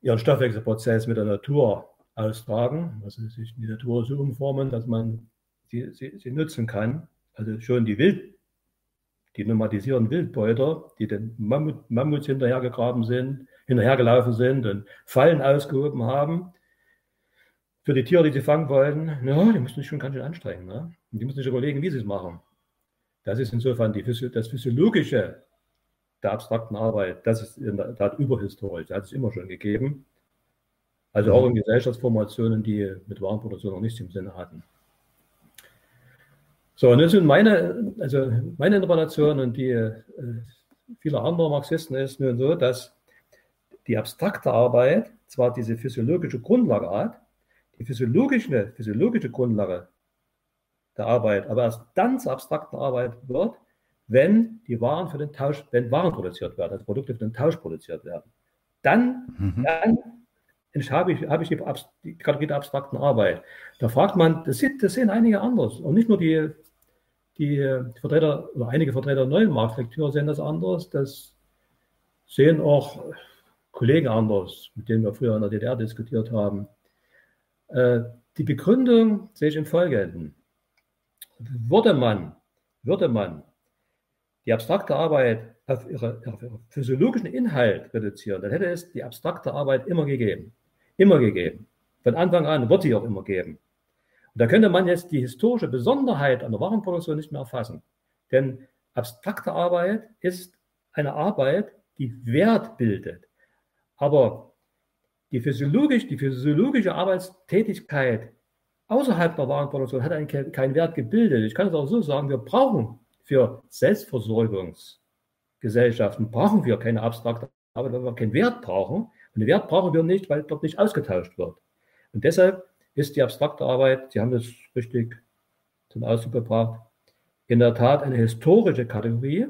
ihren Stoffwechselprozess mit der Natur austragen, also sich in die Natur so umformen, dass man sie, sie, sie nutzen kann. Also schon die Wild, die nomadisierenden Wildbeuter, die den Mammut, Mammuts hinterhergegraben sind, hinterhergelaufen sind und Fallen ausgehoben haben, für die Tiere, die sie fangen wollten, ja, die müssen sich schon ganz schön anstrengen. Ne? Und die müssen sich überlegen, wie sie es machen. Das ist insofern die, das Physiologische der abstrakten Arbeit, das ist in der Tat überhistorisch. Das hat es immer schon gegeben. Also auch in Gesellschaftsformationen, die mit Warenproduktion noch nichts im Sinne hatten. So, und das sind meine, also meine Interpretation und die äh, vieler anderer Marxisten ist nun so, dass die abstrakte Arbeit zwar diese physiologische Grundlage hat, die physiologische, physiologische Grundlage der Arbeit, aber erst dann zur abstrakten Arbeit wird, wenn die Waren für den Tausch, wenn Waren produziert werden, also Produkte für den Tausch produziert werden. Dann, mhm. dann habe ich, habe ich die, die Kategorie der abstrakten Arbeit. Da fragt man, das, sieht, das sehen einige anders. Und nicht nur die, die Vertreter oder einige Vertreter der neuen Marktlektüre sehen das anders. Das sehen auch Kollegen anders, mit denen wir früher in der DDR diskutiert haben. Äh, die Begründung sehe ich im Folgenden. Würde man, würde man die abstrakte Arbeit auf, ihre, auf ihren physiologischen Inhalt reduzieren, dann hätte es die abstrakte Arbeit immer gegeben. Immer gegeben. Von Anfang an wird sie auch immer geben. Und da könnte man jetzt die historische Besonderheit an der Warenproduktion nicht mehr erfassen. Denn abstrakte Arbeit ist eine Arbeit, die Wert bildet. Aber die, physiologisch, die physiologische Arbeitstätigkeit außerhalb der Warenproduktion hat einen, keinen Wert gebildet. Ich kann es auch so sagen, wir brauchen für Selbstversorgungsgesellschaften, brauchen wir keine abstrakte Arbeit, weil wir keinen Wert brauchen. Und den Wert brauchen wir nicht, weil dort nicht ausgetauscht wird. Und deshalb ist die abstrakte Arbeit, Sie haben das richtig zum Ausdruck gebracht, in der Tat eine historische Kategorie,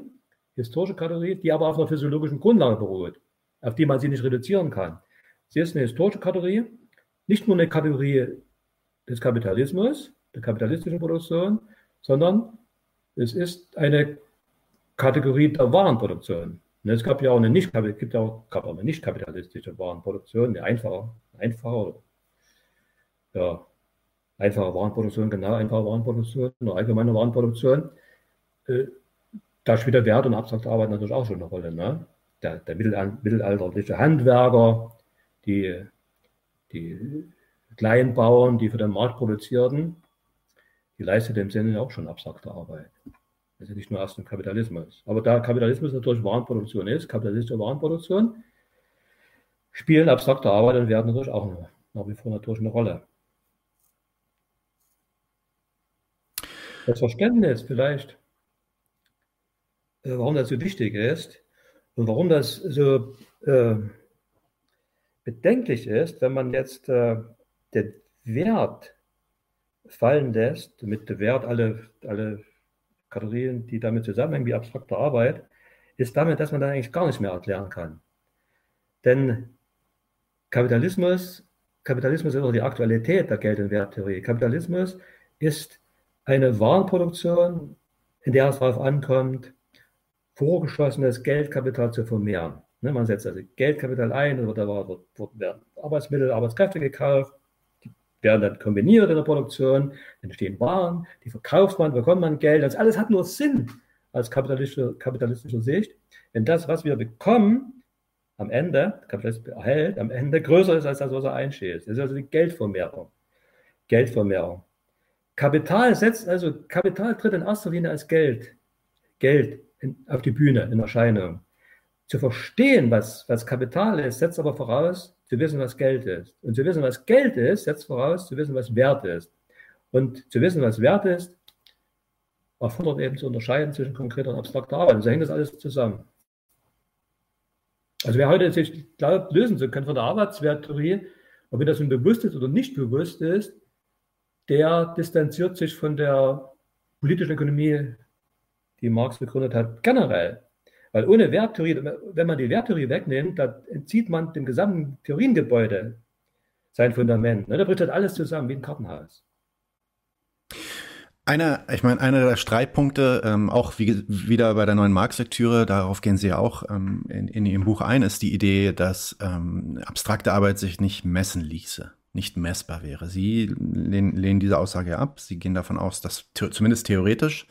historische Kategorie, die aber auf einer physiologischen Grundlage beruht, auf die man sie nicht reduzieren kann. Sie ist eine historische Kategorie, nicht nur eine Kategorie des Kapitalismus, der kapitalistischen Produktion, sondern es ist eine Kategorie der Warenproduktion. Es gab ja auch eine nicht, gibt ja auch eine nicht kapitalistische Warenproduktion, eine einfache, einfache ja, einfache Warenproduktion, genau, einfache Warenproduktion, eine allgemeine Warenproduktion. Äh, da spielt der Wert und abstrakte Arbeit natürlich auch schon eine Rolle. Ne? Der, der mittelalterliche Handwerker, die, die Kleinbauern, die für den Markt produzierten, die leistet im Sinne auch schon abstrakte Arbeit. Ja nicht nur erst ein Kapitalismus. Aber da Kapitalismus natürlich Warenproduktion ist, kapitalistische Warenproduktion, spielen abstrakte Arbeit und Wert natürlich auch nach wie vor natürlich eine Rolle. Das Verständnis vielleicht, äh, warum das so wichtig ist und warum das so äh, bedenklich ist, wenn man jetzt äh, den Wert fallen lässt, mit dem Wert alle, alle Kategorien, die damit zusammenhängen, wie abstrakte Arbeit, ist damit, dass man dann eigentlich gar nicht mehr erklären kann. Denn Kapitalismus, Kapitalismus ist auch die Aktualität der Geld- und Werttheorie. Kapitalismus ist eine Warenproduktion, in der es darauf ankommt, vorgeschossenes Geldkapital zu vermehren. Ne, man setzt also Geldkapital ein, da werden Arbeitsmittel, Arbeitskräfte gekauft, die werden dann kombiniert in der Produktion, entstehen Waren, die verkauft man, bekommt man Geld. Das alles hat nur Sinn als kapitalistische, kapitalistische Sicht, wenn das, was wir bekommen, am Ende, Kapitalismus erhält, am Ende größer ist als das, was er einschält. Das ist also die Geldvermehrung. Geldvermehrung. Kapital setzt, also Kapital tritt in erster Linie als Geld, Geld in, auf die Bühne in Erscheinung. Zu verstehen, was, was Kapital ist, setzt aber voraus, zu wissen, was Geld ist. Und zu wissen, was Geld ist, setzt voraus, zu wissen, was Wert ist. Und zu wissen, was Wert ist, erfordert eben zu unterscheiden zwischen konkreter und abstrakter Arbeit. Und so hängt das alles zusammen. Also wer heute sich glaubt, lösen zu können von der Arbeitswerttheorie, ob mir das nun bewusst ist oder nicht bewusst ist, der distanziert sich von der politischen Ökonomie, die Marx begründet hat, generell. Weil ohne Werttheorie, wenn man die Werttheorie wegnimmt, da entzieht man dem gesamten Theoriengebäude sein Fundament. Ne? Da bricht halt alles zusammen wie ein Kartenhaus. Einer, ich meine, einer der Streitpunkte, ähm, auch wie, wieder bei der neuen Marx-Lektüre, darauf gehen Sie ja auch ähm, in, in Ihrem Buch ein, ist die Idee, dass ähm, abstrakte Arbeit sich nicht messen ließe nicht messbar wäre. Sie lehnen, lehnen diese Aussage ab. Sie gehen davon aus, dass zumindest theoretisch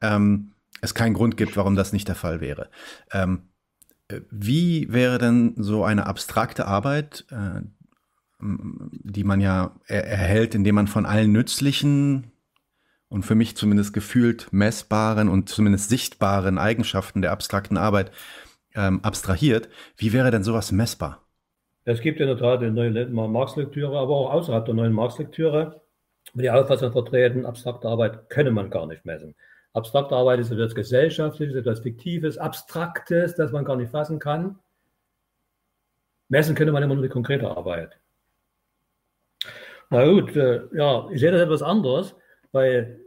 ähm, es keinen Grund gibt, warum das nicht der Fall wäre. Ähm, wie wäre denn so eine abstrakte Arbeit, äh, die man ja er erhält, indem man von allen nützlichen und für mich zumindest gefühlt messbaren und zumindest sichtbaren Eigenschaften der abstrakten Arbeit ähm, abstrahiert, wie wäre denn sowas messbar? Es gibt in der Tat eine neue Marx-Lektüre, aber auch außerhalb der neuen Marx-Lektüre die Auffassung vertreten, abstrakte Arbeit könne man gar nicht messen. Abstrakte Arbeit ist etwas Gesellschaftliches, etwas Fiktives, Abstraktes, das man gar nicht fassen kann. Messen könnte man immer nur die konkrete Arbeit. Na gut, äh, ja, ich sehe das etwas anders, weil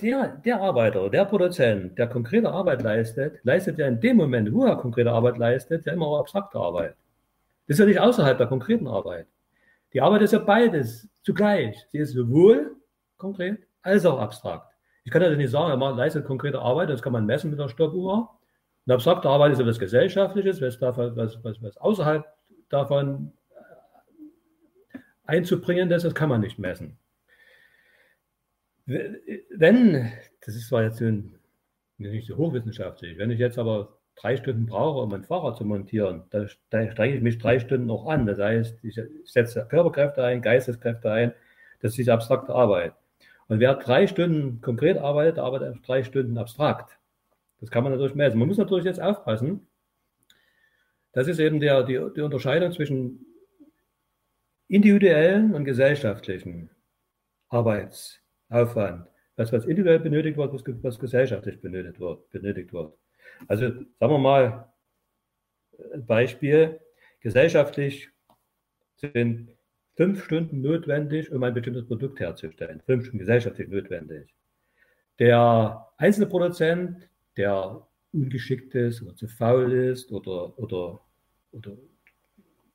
der, der Arbeiter, der Produzent, der konkrete Arbeit leistet, leistet ja in dem Moment, wo er konkrete Arbeit leistet, ja immer auch abstrakte Arbeit. Das ist ja nicht außerhalb der konkreten Arbeit. Die Arbeit ist ja beides zugleich. Sie ist sowohl konkret als auch abstrakt. Ich kann ja nicht sagen, man leistet konkrete Arbeit, das kann man messen mit der Stoppuhr. Und abstrakte Arbeit ist ja was Gesellschaftliches, was, was, was, was außerhalb davon einzubringen ist, das kann man nicht messen. Wenn, das ist zwar jetzt nicht so hochwissenschaftlich, wenn ich jetzt aber drei Stunden brauche, um ein Fahrrad zu montieren, dann, dann strenge ich mich drei Stunden noch an. Das heißt, ich setze Körperkräfte ein, Geisteskräfte ein, das ist abstrakte Arbeit. Und wer drei Stunden konkret arbeitet, arbeitet drei Stunden abstrakt. Das kann man natürlich messen. Man muss natürlich jetzt aufpassen. Das ist eben der, die, die Unterscheidung zwischen individuellen und gesellschaftlichen Arbeitsaufwand. Das, was individuell benötigt wird, was, was gesellschaftlich benötigt wird, benötigt wird. Also sagen wir mal ein Beispiel. Gesellschaftlich sind fünf Stunden notwendig, um ein bestimmtes Produkt herzustellen. Fünf Stunden gesellschaftlich notwendig. Der einzelne Produzent, der ungeschickt ist oder zu faul ist oder, oder, oder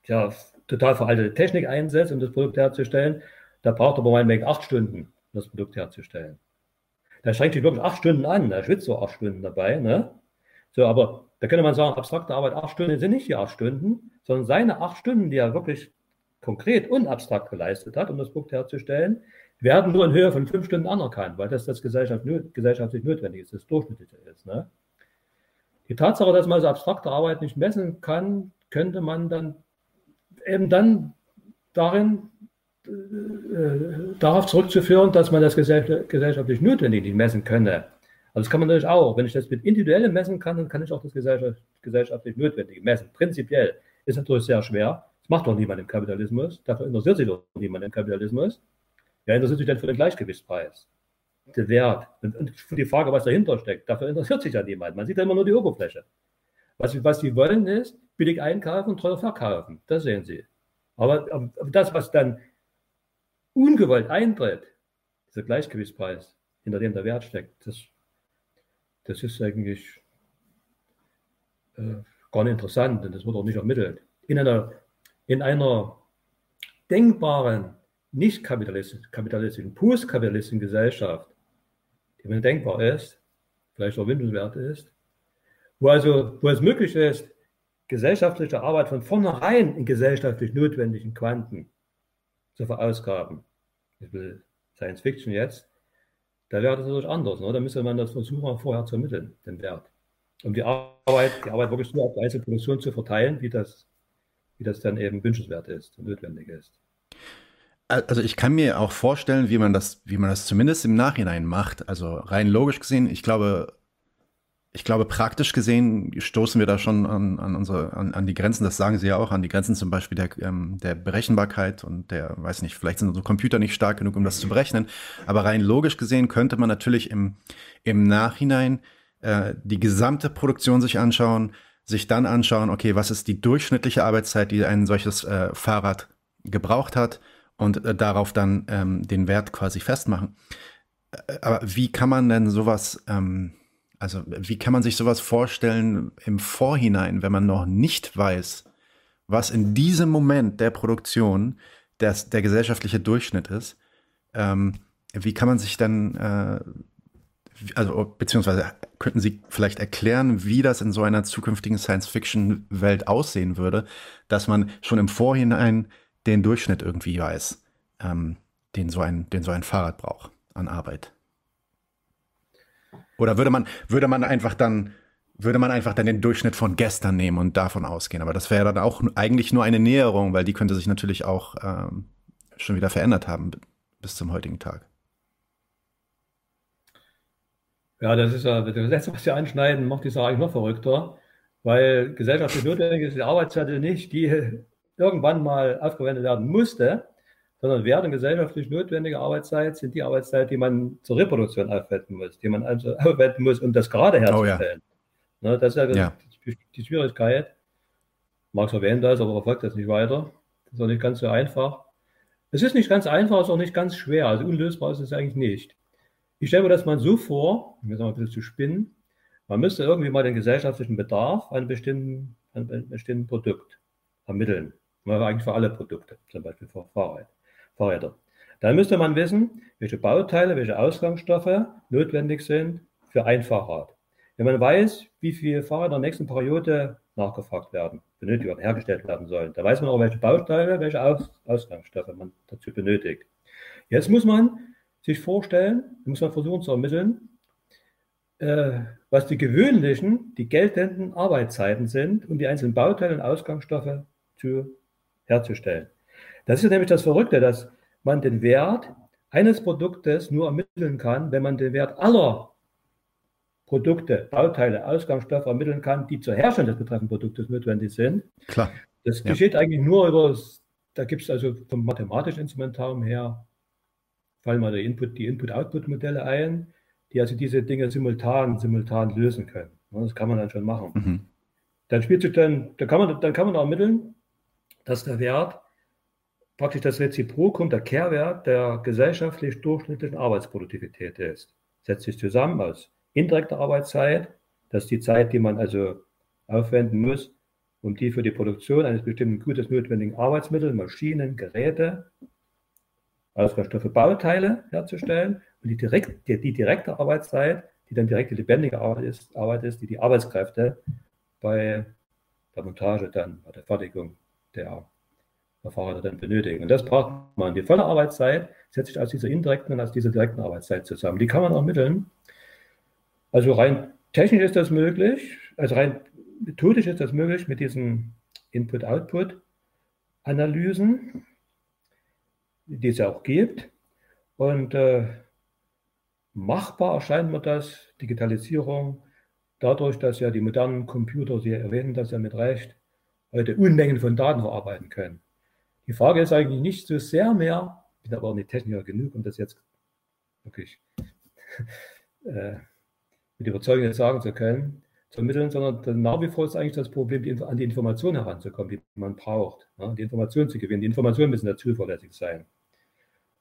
ja, total veraltete Technik einsetzt, um das Produkt herzustellen, der braucht aber meinetwegen acht Stunden, um das Produkt herzustellen. Der schränkt sich wirklich acht Stunden an, der schwitzt so acht Stunden dabei. Ne? So, aber da könnte man sagen, abstrakte Arbeit, acht Stunden sind nicht die acht Stunden, sondern seine acht Stunden, die er wirklich konkret und abstrakt geleistet hat, um das Produkt herzustellen, werden nur in Höhe von fünf Stunden anerkannt, weil das das gesellschaftlich notwendig ist, das durchschnittliche ist. Ne? Die Tatsache, dass man so abstrakte Arbeit nicht messen kann, könnte man dann eben dann darin äh, darauf zurückzuführen, dass man das gesellschaftlich notwendig nicht messen könne. Also das kann man natürlich auch. Wenn ich das mit individuellem messen kann, dann kann ich auch das gesellschaftlich Notwendige messen. Prinzipiell ist natürlich sehr schwer. Das macht doch niemand im Kapitalismus. Dafür interessiert sich doch niemand im Kapitalismus. Wer interessiert sich denn für den Gleichgewichtspreis? Der Wert. Und für die Frage, was dahinter steckt, dafür interessiert sich ja niemand. Man sieht ja immer nur die Oberfläche. Was, was sie wollen ist, billig einkaufen teuer verkaufen. Das sehen sie. Aber, aber das, was dann ungewollt eintritt, dieser Gleichgewichtspreis, hinter dem der Wert steckt, das das ist eigentlich äh, gar nicht interessant und das wird auch nicht ermittelt. In einer, in einer denkbaren, nicht kapitalistischen, kapitalistischen postkapitalistischen Gesellschaft, die mir denkbar ist, vielleicht auch wünschenswert ist, wo also, wo es möglich ist, gesellschaftliche Arbeit von vornherein in gesellschaftlich notwendigen Quanten zu verausgaben. Ich will Science Fiction jetzt, da wäre das natürlich anders. Ne? Da müsste man das versuchen, vorher zu ermitteln, den Wert. Um die Arbeit, die Arbeit wirklich nur auf die Einzelproduktion zu verteilen, wie das, wie das dann eben wünschenswert ist und notwendig ist. Also ich kann mir auch vorstellen, wie man das, wie man das zumindest im Nachhinein macht. Also rein logisch gesehen, ich glaube, ich glaube, praktisch gesehen stoßen wir da schon an, an unsere, an, an die Grenzen, das sagen sie ja auch, an die Grenzen zum Beispiel der, ähm, der Berechenbarkeit und der, weiß nicht, vielleicht sind unsere Computer nicht stark genug, um das zu berechnen. Aber rein logisch gesehen könnte man natürlich im, im Nachhinein äh, die gesamte Produktion sich anschauen, sich dann anschauen, okay, was ist die durchschnittliche Arbeitszeit, die ein solches äh, Fahrrad gebraucht hat und äh, darauf dann ähm, den Wert quasi festmachen. Äh, aber wie kann man denn sowas ähm, also wie kann man sich sowas vorstellen im Vorhinein, wenn man noch nicht weiß, was in diesem Moment der Produktion des, der gesellschaftliche Durchschnitt ist? Ähm, wie kann man sich dann, äh, also beziehungsweise könnten Sie vielleicht erklären, wie das in so einer zukünftigen Science-Fiction-Welt aussehen würde, dass man schon im Vorhinein den Durchschnitt irgendwie weiß, ähm, den, so ein, den so ein Fahrrad braucht an Arbeit? Oder würde man, würde man einfach dann, würde man einfach dann den Durchschnitt von gestern nehmen und davon ausgehen? Aber das wäre dann auch eigentlich nur eine Näherung, weil die könnte sich natürlich auch ähm, schon wieder verändert haben bis zum heutigen Tag. Ja, das ist ja das letzte, was Sie anschneiden, macht die Sache eigentlich noch verrückter, weil gesellschaftlich notwendig ist die Arbeitszeit nicht, die irgendwann mal aufgewendet werden musste, sondern und gesellschaftlich notwendige Arbeitszeit sind die Arbeitszeit, die man zur Reproduktion aufwenden muss, die man also [laughs] aufwenden muss, um das gerade herzustellen. Oh, ja. ne, das ist ja, ja. Die, Schwierigkeit. Marx erwähnt das, aber verfolgt das nicht weiter. Das ist auch nicht ganz so einfach. Es ist nicht ganz einfach, es ist auch nicht ganz schwer. Also unlösbar ist es eigentlich nicht. Ich stelle mir das mal so vor, um jetzt mal ein bisschen zu spinnen, man müsste irgendwie mal den gesellschaftlichen Bedarf an bestimmten, an bestimmten Produkt ermitteln. Eigentlich für alle Produkte, zum Beispiel für Fahrrad, Fahrräder. Dann müsste man wissen, welche Bauteile, welche Ausgangsstoffe notwendig sind für ein Fahrrad. Wenn man weiß, wie viele Fahrräder in der nächsten Periode nachgefragt werden, benötigt werden, hergestellt werden sollen, dann weiß man auch, welche Bauteile, welche Aus Ausgangsstoffe man dazu benötigt. Jetzt muss man sich vorstellen, muss man versuchen zu ermitteln, äh, was die gewöhnlichen, die geltenden Arbeitszeiten sind, um die einzelnen Bauteile und Ausgangsstoffe zu, herzustellen. Das ist nämlich das Verrückte, dass man den Wert eines Produktes nur ermitteln kann, wenn man den Wert aller Produkte, Bauteile, Ausgangsstoffe ermitteln kann, die zur Herstellung des betreffenden Produktes notwendig sind. Klar. Das ja. geschieht eigentlich nur über, da gibt es also vom mathematischen Instrumentarium her, fallen mal die Input, die Input-Output-Modelle ein, die also diese Dinge simultan, simultan lösen können. Das kann man dann schon machen. Mhm. Dann spielt sich dann, da kann man, dann kann man ermitteln, dass der Wert praktisch das Reziprokum, der Kehrwert der gesellschaftlich durchschnittlichen Arbeitsproduktivität ist. Setzt sich zusammen aus indirekte Arbeitszeit, das ist die Zeit, die man also aufwenden muss, um die für die Produktion eines bestimmten Gutes notwendigen Arbeitsmittel, Maschinen, Geräte, Ausgangsstoffe, Bauteile herzustellen und die, direkt, die, die, direkte Arbeitszeit, die dann direkte lebendige Arbeit ist, Arbeit ist, die die Arbeitskräfte bei der Montage dann, bei der Fertigung der Fahrräder dann benötigen. Und das braucht man. Die volle Arbeitszeit setzt sich aus dieser indirekten und aus dieser direkten Arbeitszeit zusammen. Die kann man ermitteln also rein technisch ist das möglich, also rein methodisch ist das möglich mit diesen Input-Output-Analysen, die es ja auch gibt. Und äh, machbar erscheint mir das, Digitalisierung, dadurch, dass ja die modernen Computer, Sie erwähnen das ja mit Recht, heute Unmengen von Daten verarbeiten können. Die Frage ist eigentlich nicht so sehr mehr, ich bin aber auch nicht Techniker genug, um das jetzt wirklich [laughs] äh, mit Überzeugung sagen zu können, zu ermitteln, sondern nach wie vor ist eigentlich das Problem, die, an die Informationen heranzukommen, die man braucht, ja, die Informationen zu gewinnen. Die Informationen müssen ja zuverlässig sein.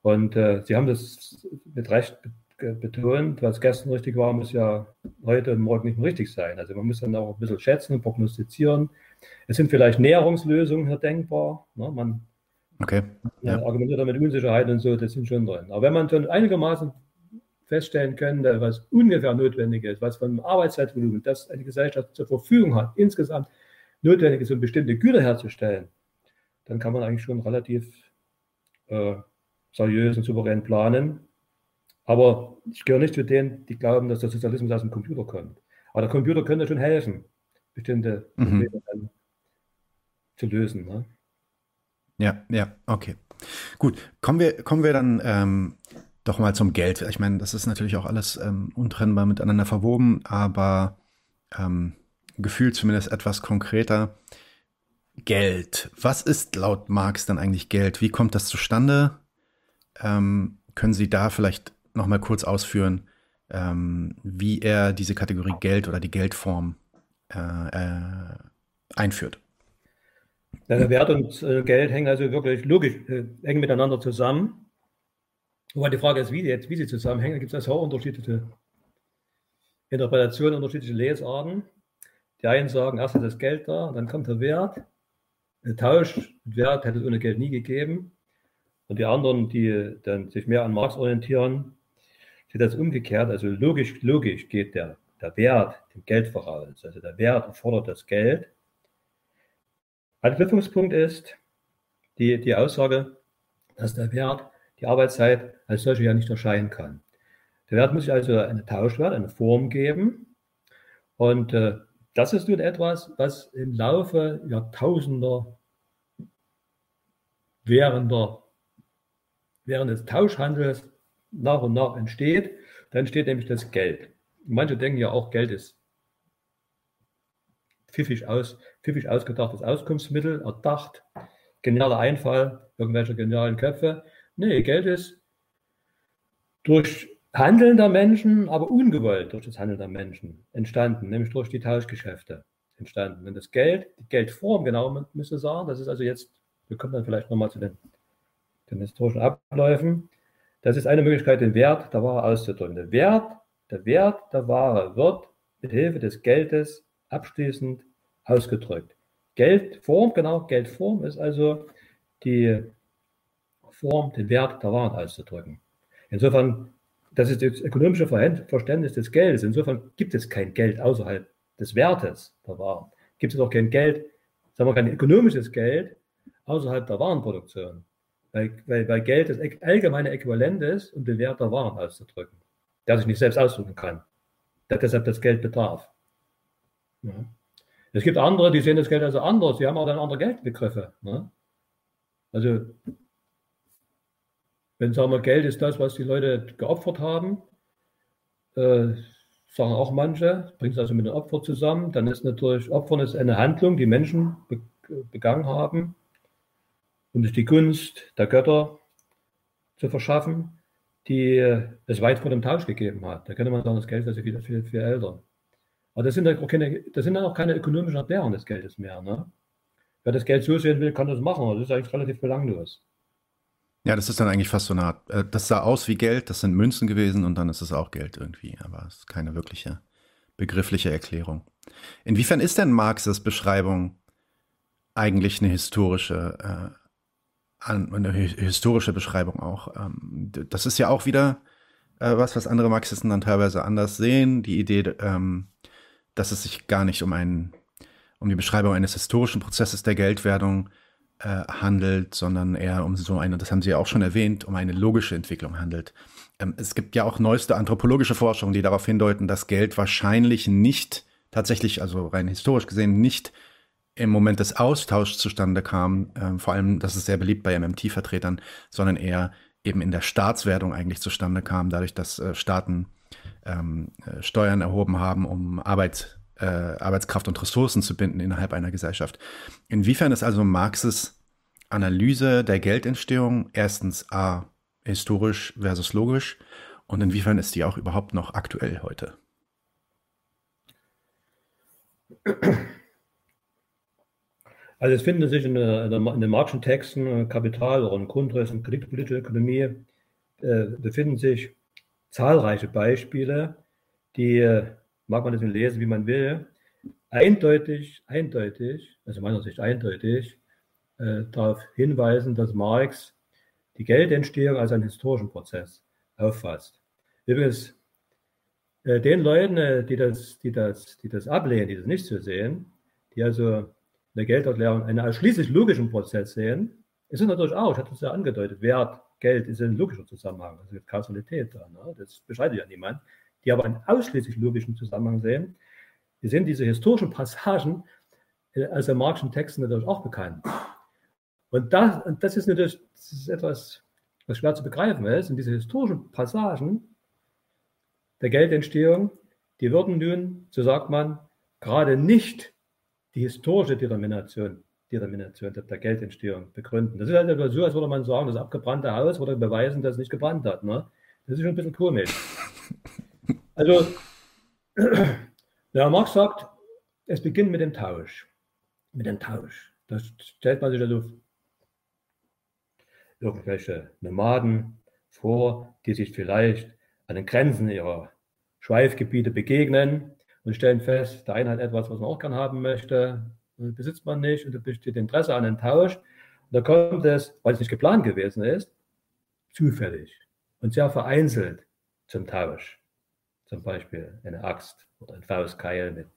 Und äh, Sie haben das mit Recht betont, was gestern richtig war, muss ja heute und morgen nicht mehr richtig sein. Also man muss dann auch ein bisschen schätzen und prognostizieren. Es sind vielleicht Näherungslösungen hier denkbar. Ne? Man okay, ja. argumentiert damit Unsicherheit und so, das sind schon drin. Aber wenn man schon einigermaßen feststellen können, was ungefähr notwendig ist, was von Arbeitszeitvolumen, das eine Gesellschaft zur Verfügung hat, insgesamt notwendig ist, um bestimmte Güter herzustellen, dann kann man eigentlich schon relativ äh, seriös und souverän planen. Aber ich gehöre nicht zu denen, die glauben, dass der Sozialismus aus dem Computer kommt. Aber der Computer könnte schon helfen, bestimmte mhm. Probleme mhm. zu lösen. Ne? Ja, ja, okay. Gut, kommen wir, kommen wir dann ähm, doch mal zum Geld. Ich meine, das ist natürlich auch alles ähm, untrennbar miteinander verwoben, aber ähm, gefühlt zumindest etwas konkreter. Geld. Was ist laut Marx dann eigentlich Geld? Wie kommt das zustande? Ähm, können Sie da vielleicht noch mal kurz ausführen, ähm, wie er diese Kategorie Geld oder die Geldform äh, äh, einführt? Wert und äh, Geld hängen also wirklich logisch äh, eng miteinander zusammen. Wobei die Frage ist, wie, jetzt, wie sie zusammenhängen. Da gibt es also auch unterschiedliche Interpretationen, unterschiedliche Lesarten. Die einen sagen, erst ist das Geld da, dann kommt der Wert. Der Tausch mit Wert hätte es ohne Geld nie gegeben. Und die anderen, die dann sich mehr an Marx orientieren, steht das umgekehrt. Also logisch, logisch geht der, der Wert dem Geld voraus. Also der Wert erfordert das Geld. Anknüpfungspunkt ist die, die Aussage, dass der Wert die Arbeitszeit als solche ja nicht erscheinen kann. Der Wert muss sich also eine Tauschwert, eine Form geben. Und äh, das ist nun etwas, was im Laufe Jahrtausender während, der, während des Tauschhandels nach und nach entsteht. Dann entsteht nämlich das Geld. Manche denken ja auch, Geld ist pfiffig, aus, pfiffig ausgedachtes Auskunftsmittel, erdacht, genialer Einfall irgendwelcher genialen Köpfe. Nee, Geld ist durch Handeln der Menschen, aber ungewollt durch das Handeln der Menschen entstanden, nämlich durch die Tauschgeschäfte. entstanden. Wenn das Geld, die Geldform genau, müsste sagen, das ist also jetzt, wir kommen dann vielleicht nochmal zu den, den historischen Abläufen. Das ist eine Möglichkeit, den Wert der Ware auszudrücken. Der Wert, der Wert der Ware wird mit Hilfe des Geldes abschließend ausgedrückt. Geldform, genau, Geldform ist also die Form, den Wert der Waren auszudrücken. Insofern, das ist das ökonomische Verständnis des Geldes. Insofern gibt es kein Geld außerhalb des Wertes der Waren. Gibt es auch kein Geld, sagen wir kein ökonomisches Geld außerhalb der Warenproduktion. Weil, weil, weil Geld das allgemeine Äquivalent ist, um den Wert der Waren auszudrücken, der sich nicht selbst ausdrücken kann, der deshalb das Geld bedarf. Ja. Es gibt andere, die sehen das Geld also anders, die haben auch dann andere Geldbegriffe. Ne? Also, wenn sagen wir, Geld ist das, was die Leute geopfert haben, äh, sagen auch manche, bringt es also mit dem Opfer zusammen, dann ist natürlich Opfern ist eine Handlung, die Menschen be begangen haben, um sich die Gunst der Götter zu verschaffen, die es weit vor dem Tausch gegeben hat. Da könnte man sagen, das Geld ist also viel, viel, viel älter. Aber das sind dann auch keine, das sind dann auch keine ökonomischen Erklärungen des Geldes mehr. Ne? Wer das Geld so sehen will, kann das machen. Das ist eigentlich relativ belanglos. Ja, das ist dann eigentlich fast so eine Art, äh, das sah aus wie Geld, das sind Münzen gewesen und dann ist es auch Geld irgendwie, aber es ist keine wirkliche begriffliche Erklärung. Inwiefern ist denn Marxes Beschreibung eigentlich eine historische, äh, eine historische Beschreibung auch? Ähm, das ist ja auch wieder äh, was, was andere Marxisten dann teilweise anders sehen, die Idee, ähm, dass es sich gar nicht um einen, um die Beschreibung eines historischen Prozesses der Geldwerdung äh, handelt, sondern eher um so eine, das haben Sie ja auch schon erwähnt, um eine logische Entwicklung handelt. Ähm, es gibt ja auch neueste anthropologische Forschungen, die darauf hindeuten, dass Geld wahrscheinlich nicht tatsächlich, also rein historisch gesehen, nicht im Moment des Austauschs zustande kam, äh, vor allem, das ist sehr beliebt bei MMT-Vertretern, sondern eher eben in der Staatswerdung eigentlich zustande kam, dadurch, dass äh, Staaten ähm, äh, Steuern erhoben haben, um Arbeit, äh, Arbeitskraft und Ressourcen zu binden innerhalb einer Gesellschaft. Inwiefern ist also Marxes Analyse der Geldentstehung erstens a historisch versus logisch und inwiefern ist die auch überhaupt noch aktuell heute? Also es finden sich in, den Marxischen Texten äh, Kapital- und Grundriss und kreditpolitische Ökonomie äh, befinden sich zahlreiche Beispiele, die äh, mag man das lesen, wie man will, eindeutig, eindeutig, also meiner Sicht eindeutig, äh, darauf hinweisen, dass Marx die Geldentstehung als einen historischen Prozess auffasst. Übrigens, äh, den Leuten, äh, die, das, die, das, die das ablehnen, die das nicht so sehen, die also in der Gelderklärung einen ausschließlich logischen Prozess sehen, ist es natürlich auch, ich hatte es ja angedeutet, Wert, Geld ist ein logischer Zusammenhang, also Kausalität da, ne? das beschreitet ja niemand, die aber einen ausschließlich logischen Zusammenhang sehen. Die sind diese historischen Passagen äh, aus den marxischen Texten natürlich auch bekannt. Und das, und das ist natürlich das ist etwas, was schwer zu begreifen ist. Und diese historischen Passagen der Geldentstehung, die würden nun, so sagt man, gerade nicht die historische Determination Determination der Geldentstehung begründen. Das ist halt so, als würde man sagen, das abgebrannte Haus würde beweisen, dass es nicht gebrannt hat. Ne? Das ist schon ein bisschen komisch. [laughs] Also, [clears throat] ja, Marx sagt, es beginnt mit dem Tausch. Mit dem Tausch. Da stellt man sich also irgendwelche Nomaden vor, die sich vielleicht an den Grenzen ihrer Schweifgebiete begegnen und stellen fest, der eine hat etwas, was man auch gern haben möchte, besitzt man nicht und da besteht Interesse an einem Tausch. Und da kommt es, weil es nicht geplant gewesen ist, zufällig und sehr vereinzelt zum Tausch. Zum Beispiel eine Axt oder ein Faustkeil mit,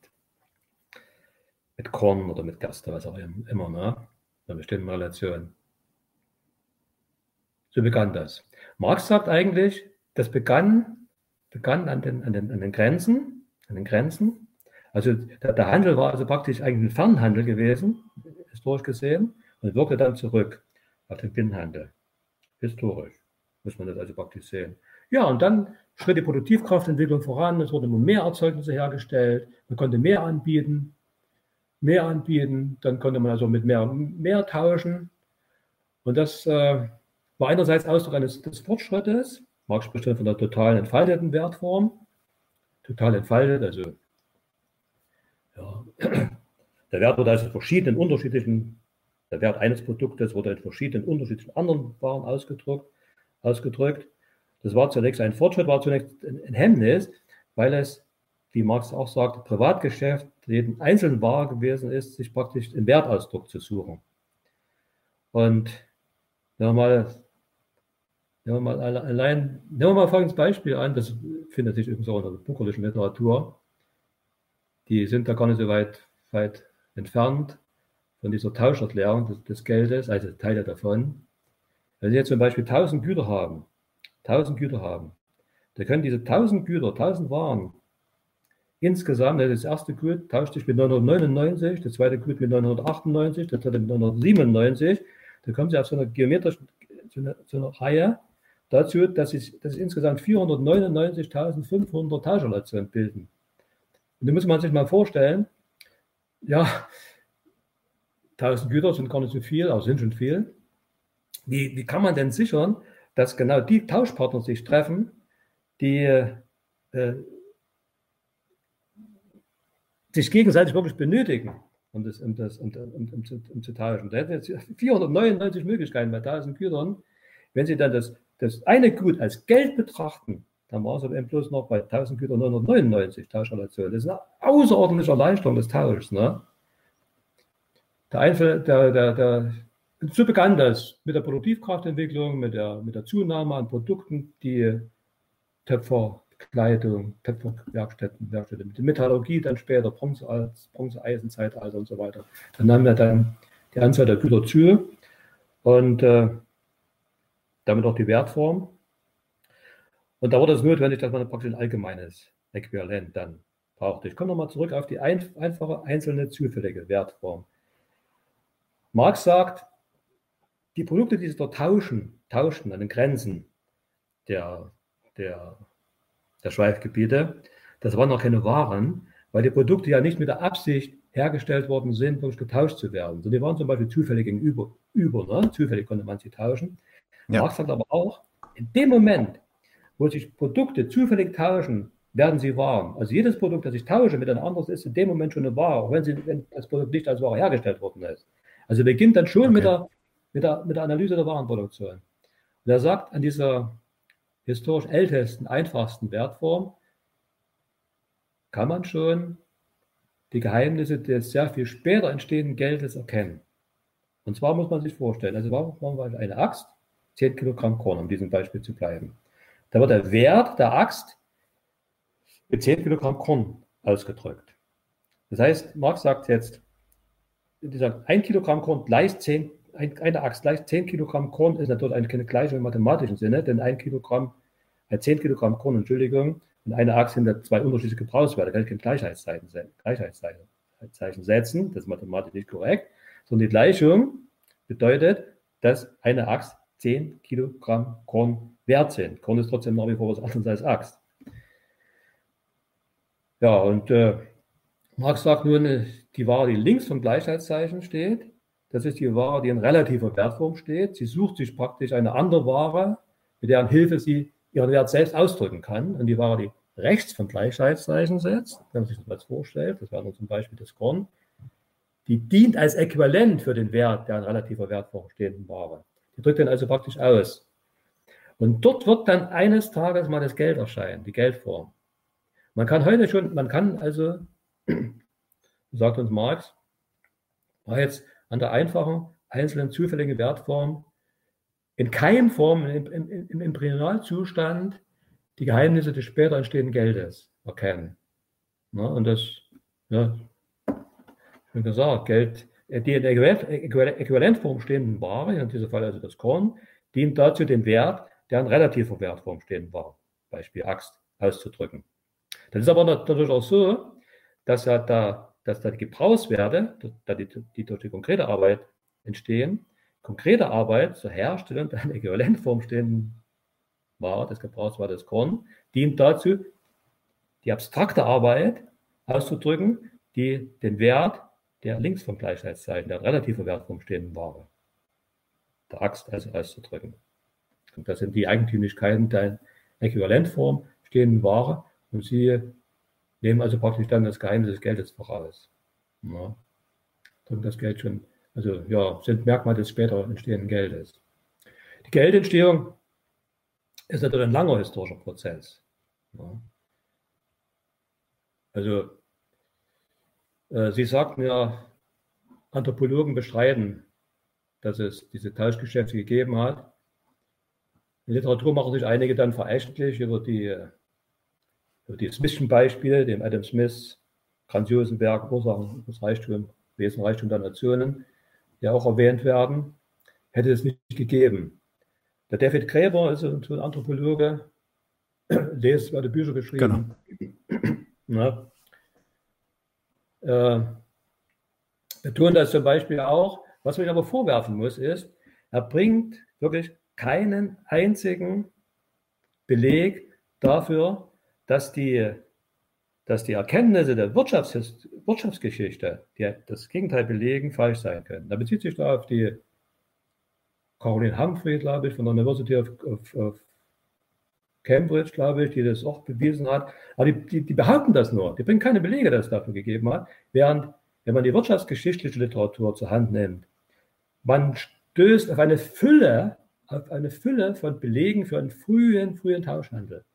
mit Korn oder mit Gerste, was auch immer, ne? in einer bestimmten Relation. So begann das. Marx sagt eigentlich, das begann, begann an, den, an, den, an den Grenzen, an den Grenzen also der, Handel war also praktisch eigentlich ein Fernhandel gewesen, historisch gesehen, und wirkte dann zurück auf den Binnenhandel. Historisch muss man das also praktisch sehen. Ja, und dann schritt die Produktivkraftentwicklung voran, es wurden immer mehr Erzeugnisse hergestellt, man konnte mehr anbieten, mehr anbieten, dann konnte man also mit mehr, mehr tauschen. Und das äh, war einerseits Ausdruck eines des Fortschrittes. Marx spricht von der totalen entfalteten Wertform. Total entfaltet, also Der Wert wurde also verschiedenen unterschiedlichen, der Wert eines Produktes wurde in verschiedenen unterschiedlichen anderen Waren ausgedrückt. ausgedrückt. Das war zunächst ein Fortschritt, war zunächst ein Hemmnis, weil es, wie Marx auch sagt, Privatgeschäft jeden einzelnen Ware gewesen ist, sich praktisch den Wertausdruck zu suchen. Und wenn wir mal, wenn wir mal allein, nehmen wir mal folgendes Beispiel an, das findet sich übrigens auch in der bucherlichen Literatur. Die sind da gar nicht so weit, weit entfernt von dieser Tauscherklärung des, des Geldes, also Teile davon. Wenn Sie jetzt zum Beispiel 1000 Güter haben, 1000 Güter haben, da können diese 1000 Güter, 1000 Waren insgesamt, das erste Gut tauscht sich mit 999, das zweite Gut mit 998, das dritte mit 997, da kommen Sie auf so einer geometrischen so einer, so einer Reihe dazu, dass es, dass es insgesamt 499.500 Tauscherlationen bilden. Und da muss man sich mal vorstellen, ja, 1000 Güter sind gar nicht so viel, aber sind schon viel. Wie, wie kann man denn sichern, dass genau die Tauschpartner sich treffen, die äh, sich gegenseitig wirklich benötigen, um, das, um, das, um, um, zu, um zu tauschen. Da hätten jetzt 499 Möglichkeiten bei 1000 Gütern. Wenn Sie dann das, das eine Gut als Geld betrachten, dann war es aber eben bloß noch bei 1000 Gütern 999 Tauscherlation. Das ist eine außerordentliche Erleichterung des Tauschs. Ne? Der Einfall, der, der, der, so begann das mit der Produktivkraftentwicklung, mit der, mit der Zunahme an Produkten, die Töpferkleidung, Töpferwerkstätten, Werkstätten, mit der Metallurgie dann später, Bronze, Bronze-Eisenzeitalter und so weiter. Dann nahm ja dann die Anzahl der Güter zu und äh, damit auch die Wertform. Und da wurde es notwendig, dass man praktisch ein allgemeines Äquivalent dann brauchte. Ich komme nochmal zurück auf die ein, einfache, einzelne, zufällige Wertform. Marx sagt, die Produkte, die sie dort tauschen, tauschten an den Grenzen der, der, der Schweifgebiete, das waren noch keine Waren, weil die Produkte ja nicht mit der Absicht hergestellt worden sind, wirklich getauscht zu werden. So, die waren zum Beispiel zufällig gegenüber, über, ne? zufällig konnte man sie tauschen. Ja. Marx sagt aber auch, in dem Moment, wo sich Produkte zufällig tauschen, werden sie Waren. Also jedes Produkt, das ich tausche mit einem anderen, ist in dem Moment schon eine Ware, auch wenn, sie, wenn das Produkt nicht als Ware hergestellt worden ist. Also beginnt dann schon okay. mit, der, mit, der, mit der Analyse der Warenproduktion. Und er sagt, an dieser historisch ältesten, einfachsten Wertform kann man schon die Geheimnisse des sehr viel später entstehenden Geldes erkennen. Und zwar muss man sich vorstellen, also warum machen wir eine Axt, 10 Kilogramm Korn, um diesem Beispiel zu bleiben. Da wird der Wert der Axt mit 10 Kilogramm Korn ausgedrückt. Das heißt, Marx sagt jetzt, dieser 1 Kilogramm Korn gleich 10, eine Axt gleich 10 Kilogramm Korn ist natürlich keine Gleichung im mathematischen Sinne, denn ein Kilogramm, äh 10 Kilogramm Korn, Entschuldigung, und eine Axt sind zwei unterschiedliche Gebrauchswerte, da kann ich kein Gleichheitszeichen, Gleichheitszeichen setzen, das ist mathematisch nicht korrekt, sondern die Gleichung bedeutet, dass eine Axt 10 Kilogramm Korn wert sind. Korn ist trotzdem nach wie vor was anderes als Axt. Ja, und äh, Marx sagt nun, äh, die Ware, die links vom Gleichheitszeichen steht, das ist die Ware, die in relativer Wertform steht. Sie sucht sich praktisch eine andere Ware, mit deren Hilfe sie ihren Wert selbst ausdrücken kann. Und die Ware, die rechts vom Gleichheitszeichen setzt, wenn man sich das mal vorstellt, das wäre zum Beispiel das Korn, die dient als Äquivalent für den Wert der in relativer Wertform stehenden Ware. Die drückt dann also praktisch aus. Und dort wird dann eines Tages mal das Geld erscheinen, die Geldform. Man kann heute schon, man kann also [clears throat] sagt uns Marx, war jetzt an der einfachen, einzelnen, zufälligen Wertform in Keimform, im, im, im die Geheimnisse des später entstehenden Geldes erkennen. Na, und das, ja, wie gesagt, Geld, die in der Äquivalentform stehenden Ware, in diesem Fall also das Korn, dient dazu, den Wert der in relativer Wertform stehenden Ware, Beispiel Axt, auszudrücken. Das ist aber natürlich auch so, dass ja da dass da die Gebrauchswerte, die, die durch die konkrete Arbeit entstehen, konkrete Arbeit zur Herstellung einer Äquivalentform stehenden Ware, des Gebrauchswertes Korn, dient dazu, die abstrakte Arbeit auszudrücken, die den Wert der links vom Gleichheitszeichen, der relative Wertform stehenden Ware, der Axt also auszudrücken. Und das sind die Eigentümlichkeiten der Äquivalentform stehenden Ware und sie nehmen also praktisch dann das Geheimnis des Geldes voraus. Ja. das Geld schon, also ja, sind Merkmale des später entstehenden Geldes. Die Geldentstehung ist natürlich ein langer historischer Prozess. Ja. Also, Sie sagten ja, Anthropologen bestreiten, dass es diese Tauschgeschäfte gegeben hat. In Literatur machen sich einige dann verächtlich über die, über die Smithschen Beispiele, dem Adam Smith grandiosen Werk Ursachen des Reichtums, Wesen Reichtum der Nationen, die auch erwähnt werden, hätte es nicht gegeben. Der David Gräber ist ein Anthropologe, [clears throat] lesenswerte Bücher geschrieben. Genau. [clears throat] äh, betont das zum Beispiel auch. Was man aber vorwerfen muss, ist, er bringt wirklich keinen einzigen Beleg dafür, dass die, dass die Erkenntnisse der Wirtschafts Wirtschaftsgeschichte, die das Gegenteil belegen, falsch sein können. Da bezieht sich da auf die Caroline Humphrey, glaube ich, von der University of, of, of Cambridge, glaube ich, die das auch bewiesen hat. Aber die, die, die, behaupten das nur. Die bringen keine Belege, dass es dafür gegeben hat. Während, wenn man die wirtschaftsgeschichtliche Literatur zur Hand nimmt, man stößt auf eine Fülle, auf eine Fülle von Belegen für einen frühen, frühen Tauschhandel.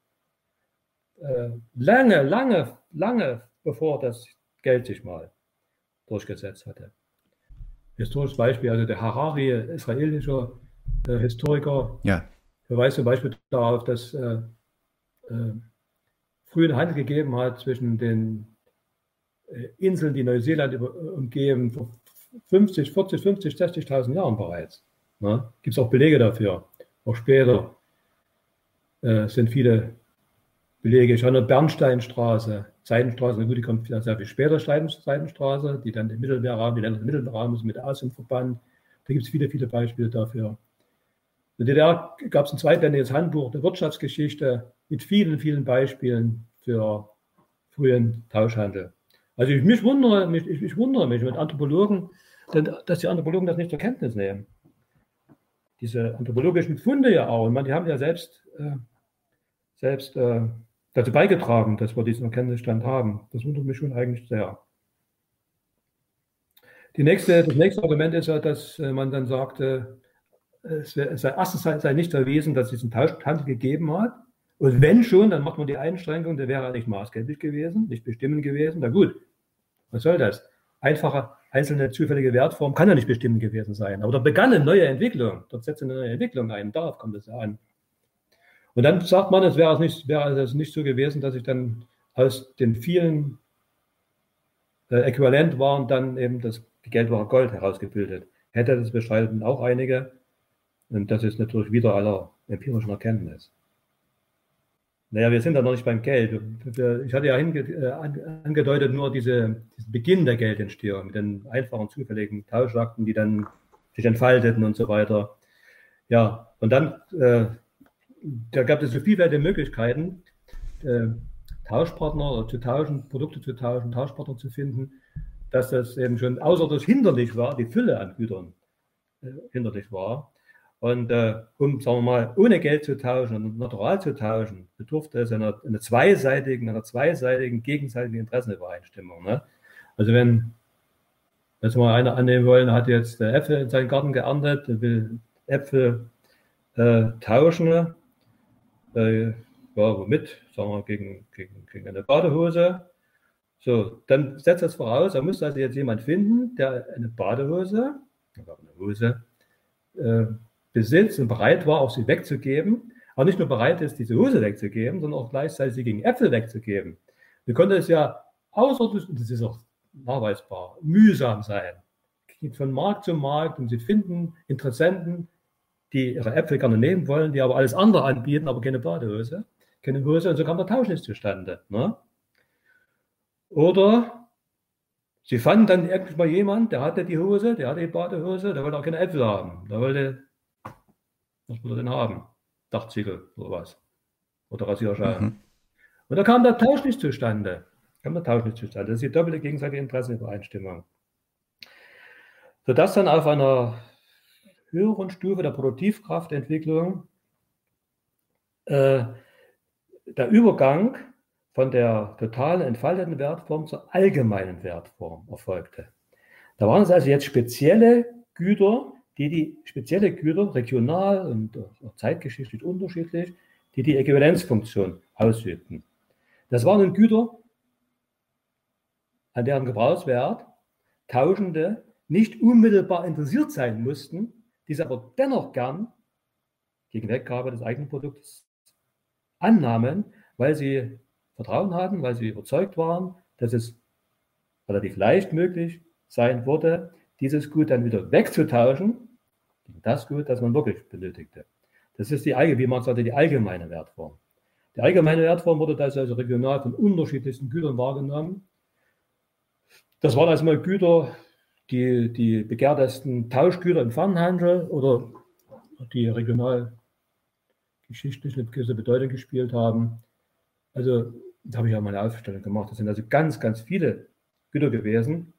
Äh, lange, lange, lange bevor das Geld sich mal durchgesetzt hatte historisches Beispiel, also der Harari, israelischer äh, Historiker, ja. Verweist zum Beispiel darauf, dass äh, äh, frühen Handel gegeben hat zwischen den äh, Inseln, die Neuseeland über, umgeben, vor 50, 40, 50, 60.000 Jahren bereits. Ne? Gibt es auch Belege dafür. Auch später äh, sind viele Belege. Ich habe Bernsteinstraße, Seidenstraße, gut, die kommt sehr viel später, Seidenstraße, die dann im Mittelmeerraum, die Länder des Mittelmeerraums mit Asien verbannt. Da gibt es viele, viele Beispiele dafür. In der DDR gab es ein zweitländiges Handbuch der Wirtschaftsgeschichte mit vielen, vielen Beispielen für frühen Tauschhandel. Also ich mich wundere mich, ich, ich wundere mich mit Anthropologen, dass die Anthropologen das nicht zur Kenntnis nehmen. Diese anthropologischen Funde ja auch, man, die haben ja selbst, äh, selbst äh, dazu beigetragen, dass wir diesen Erkenntnisstand haben. Das wundert mich schon eigentlich sehr. Die nächste, das nächste Argument ist ja, dass äh, man dann sagte, es, sei, erstens sei, sei nicht erwiesen, dass es diesen Tauschhandel gegeben hat. Und wenn schon, dann macht man die Einschränkung, der wäre nicht maßgeblich gewesen, nicht bestimmend gewesen. Na gut, was soll das? Einfache einzelne zufällige Wertform kann ja nicht bestimmend gewesen sein. Aber da begann eine neue Entwicklung. Dort setzt eine neue Entwicklung ein. Darauf kommt es ja an. Und dann sagt man, es wäre es nicht, wäre es nicht so gewesen, dass ich dann aus den vielen äh, Äquivalentwaren dann eben das die Geldware Gold herausgebildet. Hätte das bestreiten auch einige. Und das ist natürlich wieder aller empirischen Erkenntnis. Naja, wir sind da noch nicht beim Geld. Ich hatte ja äh, angedeutet nur diese, diesen Beginn der Geldentstehung mit den einfachen, zufälligen Tauschakten, die dann sich entfalteten und so weiter. Ja, und dann äh, da gab es so vielfältige Möglichkeiten, äh, Tauschpartner zu tauschen, Produkte zu tauschen, Tauschpartner zu finden, dass das eben schon außer das hinderlich war, die Fülle an Gütern äh, hinderlich war. Und äh, um, sagen wir mal, ohne Geld zu tauschen und natural zu tauschen, bedurfte es einer, einer zweiseitigen, einer zweiseitigen gegenseitigen Interessenübereinstimmung. Ne? Also wenn jetzt mal einer annehmen wollen, hat jetzt Äpfel in seinen Garten geerntet, will Äpfel äh, tauschen, äh, ja, womit? Sagen wir gegen, gegen, gegen eine Badehose. So, dann setzt das voraus, da muss also jetzt jemand finden, der eine Badehose, eine Hose, äh, besitzt und bereit war, auch sie wegzugeben, aber nicht nur bereit ist, diese Hose wegzugeben, sondern auch gleichzeitig sie gegen Äpfel wegzugeben. Wir konnte es ja außer, das ist auch nachweisbar, mühsam sein. Geht von Markt zu Markt und sie finden Interessenten, die ihre Äpfel gerne nehmen wollen, die aber alles andere anbieten, aber keine Badehose, keine Hose und so kam der Tausch nicht zustande. Ne? Oder sie fanden dann irgendwie mal jemand, der hatte die Hose, der hatte die Badehose, der wollte auch keine Äpfel haben. Der wollte, was wollte er denn haben? Dachziegel oder was? Oder Rasierschaum. Mhm. Und da kam der Tausch nicht zustande. Kam der Tausch nicht zustande. Das ist die doppelte gegenseitige Interessenübereinstimmung. Sodass dann auf einer höheren Stufe der Produktivkraftentwicklung äh, der Übergang von der total entfalteten Wertform zur allgemeinen Wertform erfolgte. Da waren es also jetzt spezielle Güter, die die spezielle Güter regional und auch zeitgeschichtlich unterschiedlich, die die Äquivalenzfunktion ausübten. Das waren Güter, an deren Gebrauchswert Tauschende nicht unmittelbar interessiert sein mussten, diese aber dennoch gern gegen Weggabe des eigenen Produktes annahmen, weil sie Vertrauen hatten, weil sie überzeugt waren, dass es relativ leicht möglich sein würde, dieses Gut dann wieder wegzutauschen das Gut, das man wirklich benötigte. Das ist die, wie man sagte, die allgemeine Wertform. Die allgemeine Wertform wurde also regional von unterschiedlichsten Gütern wahrgenommen. Das waren also mal Güter, die, die begehrtesten Tauschgüter im Fernhandel oder die regional geschichtlich eine gewisse Bedeutung gespielt haben. Also, da habe ich ja mal eine Aufstellung gemacht. Das sind also ganz, ganz viele Güter gewesen.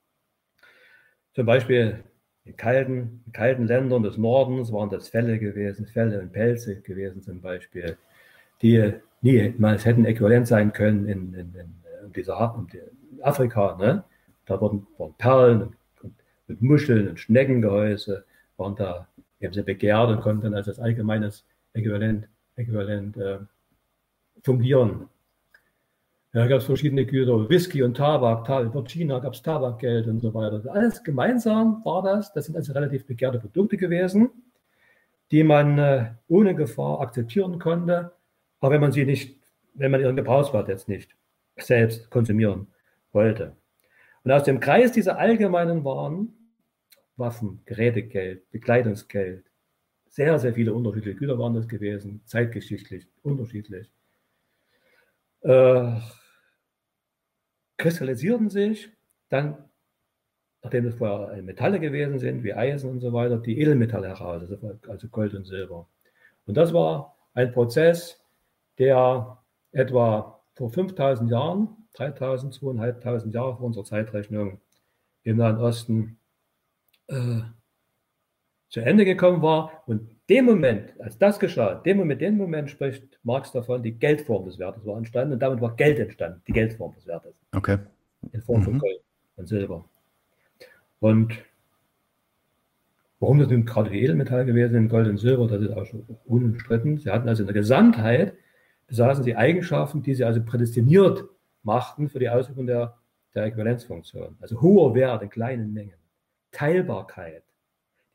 Zum Beispiel in kalten, in kalten Ländern des Nordens waren das Felle gewesen, Felle und Pelze gewesen zum Beispiel, die niemals hätten äquivalent sein können in, in, in, dieser, in Afrika. Ne? Da waren, waren Perlen und, und, Muscheln und Schneckengehäuse, waren da eben sehr begehrt und konnten dann als allgemeines Äquivalent, Äquivalent äh, fungieren. Ja, gab es verschiedene Güter, Whisky und Tabak, über China gab es Tabakgeld und so weiter. Alles gemeinsam war das. Das sind also relativ begehrte Produkte gewesen, die man äh, ohne Gefahr akzeptieren konnte, aber wenn man sie nicht, wenn man ihren Gebrauchswert jetzt nicht selbst konsumieren wollte. Und aus dem Kreis dieser allgemeinen Waren, Waffen, Gerätegeld, Bekleidungsgeld, sehr, sehr viele unterschiedliche Güter waren das gewesen, zeitgeschichtlich unterschiedlich. Äh, kristallisierten sich dann, nachdem es vorher Metalle gewesen sind, wie Eisen und so weiter, die Edelmetalle heraus, also Gold und Silber. Und das war ein Prozess, der etwa vor 5000 Jahren, 3000, 2500 Jahre vor unserer Zeitrechnung im Nahen Osten äh, zu Ende gekommen war. Und dem Moment, als das geschah, dem Moment, dem Moment spricht Marx davon, die Geldform des Wertes war entstanden und damit war Geld entstanden, die Geldform des Wertes. Okay. In Form mhm. von Gold und Silber. Und warum das nun gerade die Edelmetalle gewesen sind, Gold und Silber, das ist auch schon unumstritten. Sie hatten also in der Gesamtheit, besaßen sie Eigenschaften, die sie also prädestiniert machten für die Ausübung der, der Äquivalenzfunktion. Also hoher Wert in kleinen Mengen, Teilbarkeit,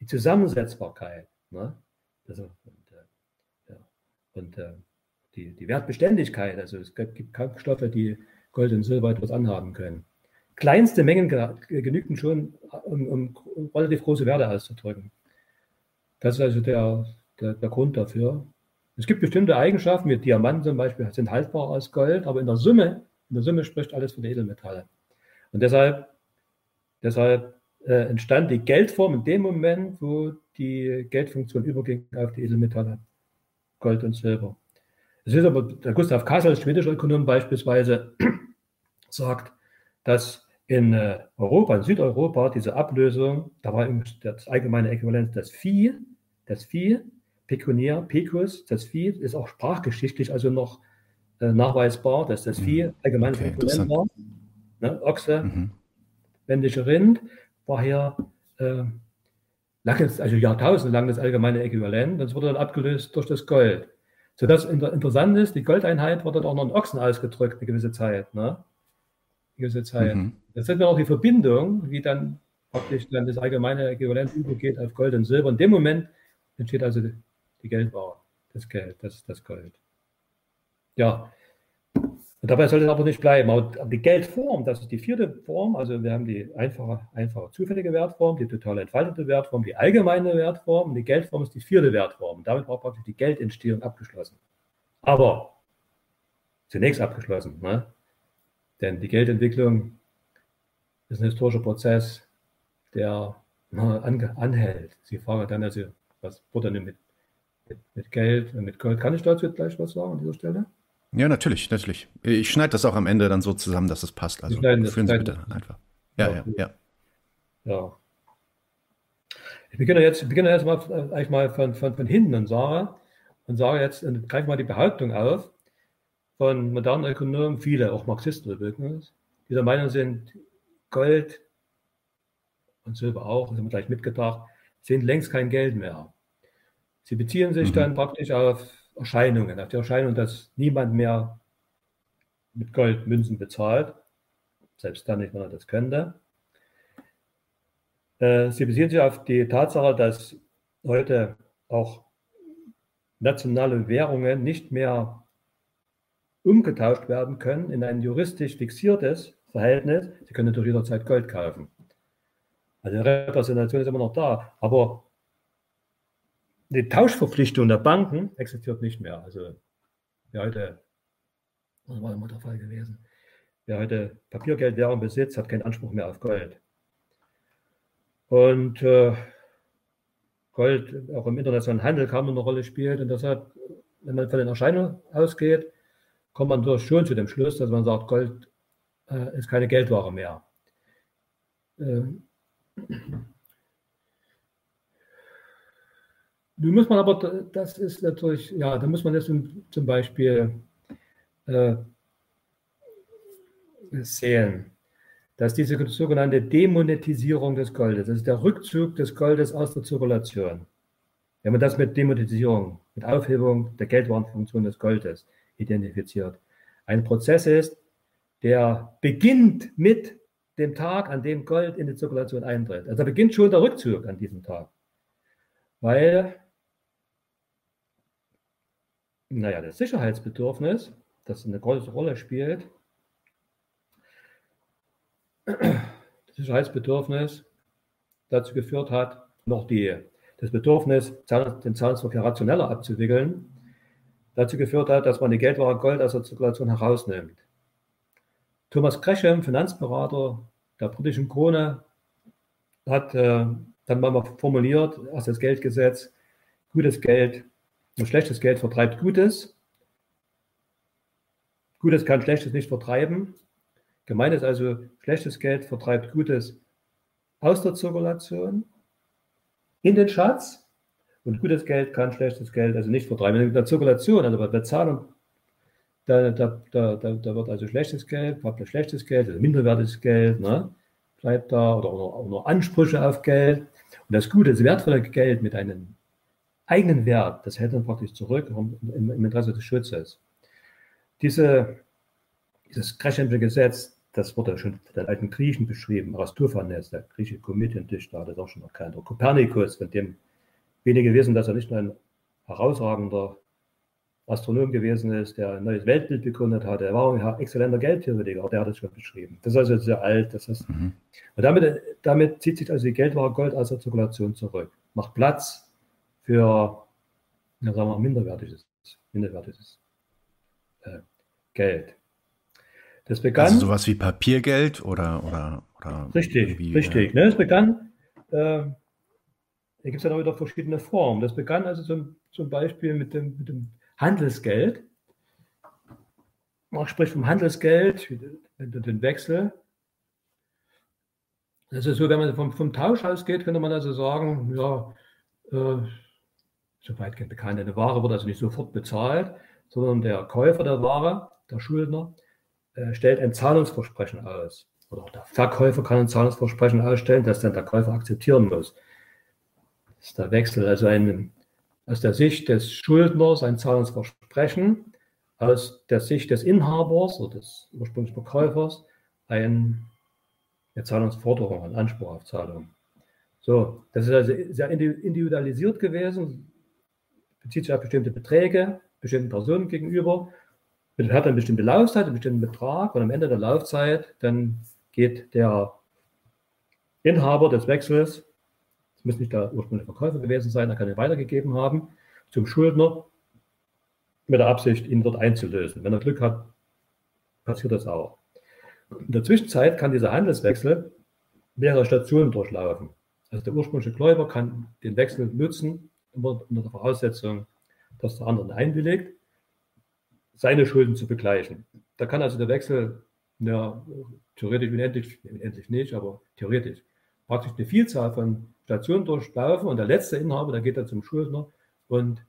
die Zusammensetzbarkeit. Ne? Also, und, äh, ja. und äh, die, die Wertbeständigkeit, also es gibt Kampfstoffe, die Gold und Silber etwas anhaben können. Kleinste Mengen genügten schon, um, um, um, relativ große Werte auszudrücken. Das ist also der, der, der Grund dafür. Es gibt bestimmte Eigenschaften, wie Diamanten zum Beispiel, sind haltbar als Gold, aber in der Summe, in der Summe spricht alles die Edelmetalle. Und deshalb, deshalb äh, entstand die Geldform in dem Moment, wo die Geldfunktion überging auf die Edelmetalle, Gold und Silber. Es ist aber, der Gustav Kassel, schwedischer Ökonom beispielsweise, [clears throat] sagt, dass in äh, Europa, in Südeuropa, diese Ablösung, da war das allgemeine Äquivalent das Vieh, das Vieh, Pekuniär, Pecus, das Vieh ist auch sprachgeschichtlich also noch äh, nachweisbar, dass das Vieh mhm. allgemeines okay, Äquivalent war. Ne? Ochse, mhm. männliche Rind, war hier äh, lange, also jahrtausendelang das allgemeine Äquivalent. Das wurde dann abgelöst durch das Gold. Sodass interessant ist, die Goldeinheit wurde dann auch noch in Ochsen ausgedrückt, eine gewisse Zeit. Ne? Eine gewisse Zeit. Mhm. Jetzt sehen wir auch die Verbindung, wie dann praktisch dann das allgemeine Äquivalent übergeht auf Gold und Silber. In dem Moment entsteht also die, die Geldware, das Geld, das, das Gold. Ja, und dabei soll es aber nicht bleiben. Aber die Geldform, das ist die vierte Form. Also wir haben die einfache, einfache zufällige Wertform, die total entfaltete Wertform, die allgemeine Wertform. Und die Geldform ist die vierte Wertform. Und damit war praktisch die Geldentstehung abgeschlossen. Aber zunächst abgeschlossen. Ne? Denn die Geldentwicklung ist ein historischer Prozess, der an, anhält. Sie fragen dann also, was wurde denn mit, mit, mit Geld und mit Gold? Kann ich dazu gleich was sagen an dieser Stelle? Ja, natürlich, natürlich. Ich schneide das auch am Ende dann so zusammen, dass es passt. Also führen Sie bitte einfach. Ja, ja, ja. Ja. Ich beginne jetzt, beginne jetzt mal, äh, eigentlich mal von, von, von hinten und sage, und sage jetzt, und greife mal die Behauptung auf von modernen Ökonomen, viele, auch Marxisten übrigens, die der Meinung sind, Gold und Silber auch, das haben wir gleich mitgedacht, sind längst kein Geld mehr. Sie beziehen sich mhm. dann praktisch auf Erscheinungen, auf die Erscheinung, dass niemand mehr mit Gold Münzen bezahlt, selbst dann nicht, wenn er das könnte. Äh, sie beziehen sich auf die Tatsache, dass heute auch nationale Währungen nicht mehr umgetauscht werden können in ein juristisch fixiertes Verhältnis. Sie können natürlich jederzeit Gold kaufen. Also die Repräsentation ist immer noch da, aber die Tauschverpflichtung der Banken existiert nicht mehr. Also wer heute, das war immer der Fall gewesen, wer heute Papiergeldwährung besitzt, hat keinen Anspruch mehr auf Gold. Und äh, Gold auch im internationalen Handel kaum eine Rolle spielt. Und deshalb, wenn man von den Erscheinungen ausgeht, kommt man durch schon zu dem Schluss, dass man sagt, Gold äh, ist keine Geldware mehr. Äh, nun muss man aber, das ist natürlich, ja, da muss man jetzt zum Beispiel äh, sehen dass diese sogenannte Demonetisierung des Goldes, das ist der Rückzug des Goldes aus der Zirkulation. Wenn man das mit Demonetisierung, mit Aufhebung der Geldwarenfunktion des Goldes identifiziert, ein Prozess ist, der beginnt mit dem Tag, an dem Gold in die Zirkulation eintritt. Also da beginnt schon der Rückzug an diesem Tag. Weil, naja, das Sicherheitsbedürfnis, das eine große Rolle spielt, das Sicherheitsbedürfnis dazu geführt hat, noch die, das Bedürfnis, den Zahlungsverkehr rationeller abzuwickeln, dazu geführt hat, dass man die Geldware Gold aus der Zirkulation herausnimmt. Thomas Gresham, Finanzberater der britischen Krone, hat äh, dann mal formuliert, aus das Geldgesetz, gutes Geld und schlechtes Geld vertreibt Gutes. Gutes kann Schlechtes nicht vertreiben. Gemeint ist also, schlechtes Geld vertreibt Gutes aus der Zirkulation in den Schatz und gutes Geld kann schlechtes Geld also nicht vertreiben. In der Zirkulation, also bei der Zahlung, da, da, da, da, wird also schlechtes Geld, schlechtes Geld, also minderwertiges Geld, ne, bleibt da oder, oder, oder Ansprüche auf Geld. Und das gute, das wertvolle Geld mit einem eigenen Wert, das hält dann praktisch zurück im, im Interesse des Schutzes. Diese, dieses Crescente Gesetz, das wurde schon von den alten Griechen beschrieben. Aristophanes, der griechische Komödiendichter, hat das auch schon erkannt. Oder Kopernikus, von dem wenige wissen, dass er nicht nur ein herausragender Astronom gewesen ist, der ein neues Weltbild begründet hat. Er war ein exzellenter Geldtheoretiker, der hat das schon beschrieben. Das ist also sehr alt. Das ist, mhm. Und damit, damit zieht sich also die Geldware Gold aus der Zirkulation zurück, macht Platz für, ja, sagen wir, minderwertiges, minderwertiges äh, Geld. Das begann. Also sowas wie Papiergeld oder. oder, oder richtig, richtig. Ne, es begann. Äh, da gibt es ja auch wieder verschiedene Formen. Das begann also zum, zum Beispiel mit dem, mit dem Handelsgeld. Man spricht vom Handelsgeld, den Wechsel. Das ist so, wenn man vom, vom Tausch ausgeht, könnte man also sagen, ja, äh, soweit bekannt, eine Ware wird also nicht sofort bezahlt, sondern der Käufer der Ware, der Schuldner, äh, stellt ein Zahlungsversprechen aus. Oder auch der Verkäufer kann ein Zahlungsversprechen ausstellen, das dann der Käufer akzeptieren muss. Das ist der Wechsel, also ein, aus der Sicht des Schuldners ein Zahlungsversprechen, aus der Sicht des Inhabers oder des ursprünglichen Verkäufers ein, eine Zahlungsforderung, ein Anspruch auf Zahlung. So, das ist also sehr individualisiert gewesen, bezieht sich auf bestimmte Beträge, bestimmten Personen gegenüber hat eine bestimmte Laufzeit, einen bestimmten Betrag und am Ende der Laufzeit dann geht der Inhaber des Wechsels, das muss nicht der ursprüngliche Verkäufer gewesen sein, er kann ihn weitergegeben haben, zum Schuldner mit der Absicht, ihn dort einzulösen. Wenn er Glück hat, passiert das auch. In der Zwischenzeit kann dieser Handelswechsel mehrere Stationen durchlaufen. Also der ursprüngliche Gläuber kann den Wechsel nutzen, unter der Voraussetzung, dass der andere einwilligt seine Schulden zu begleichen. Da kann also der Wechsel, ja, theoretisch unendlich, unendlich nicht, aber theoretisch, praktisch eine Vielzahl von Stationen durchlaufen und der letzte Inhaber, der geht dann zum Schuldner und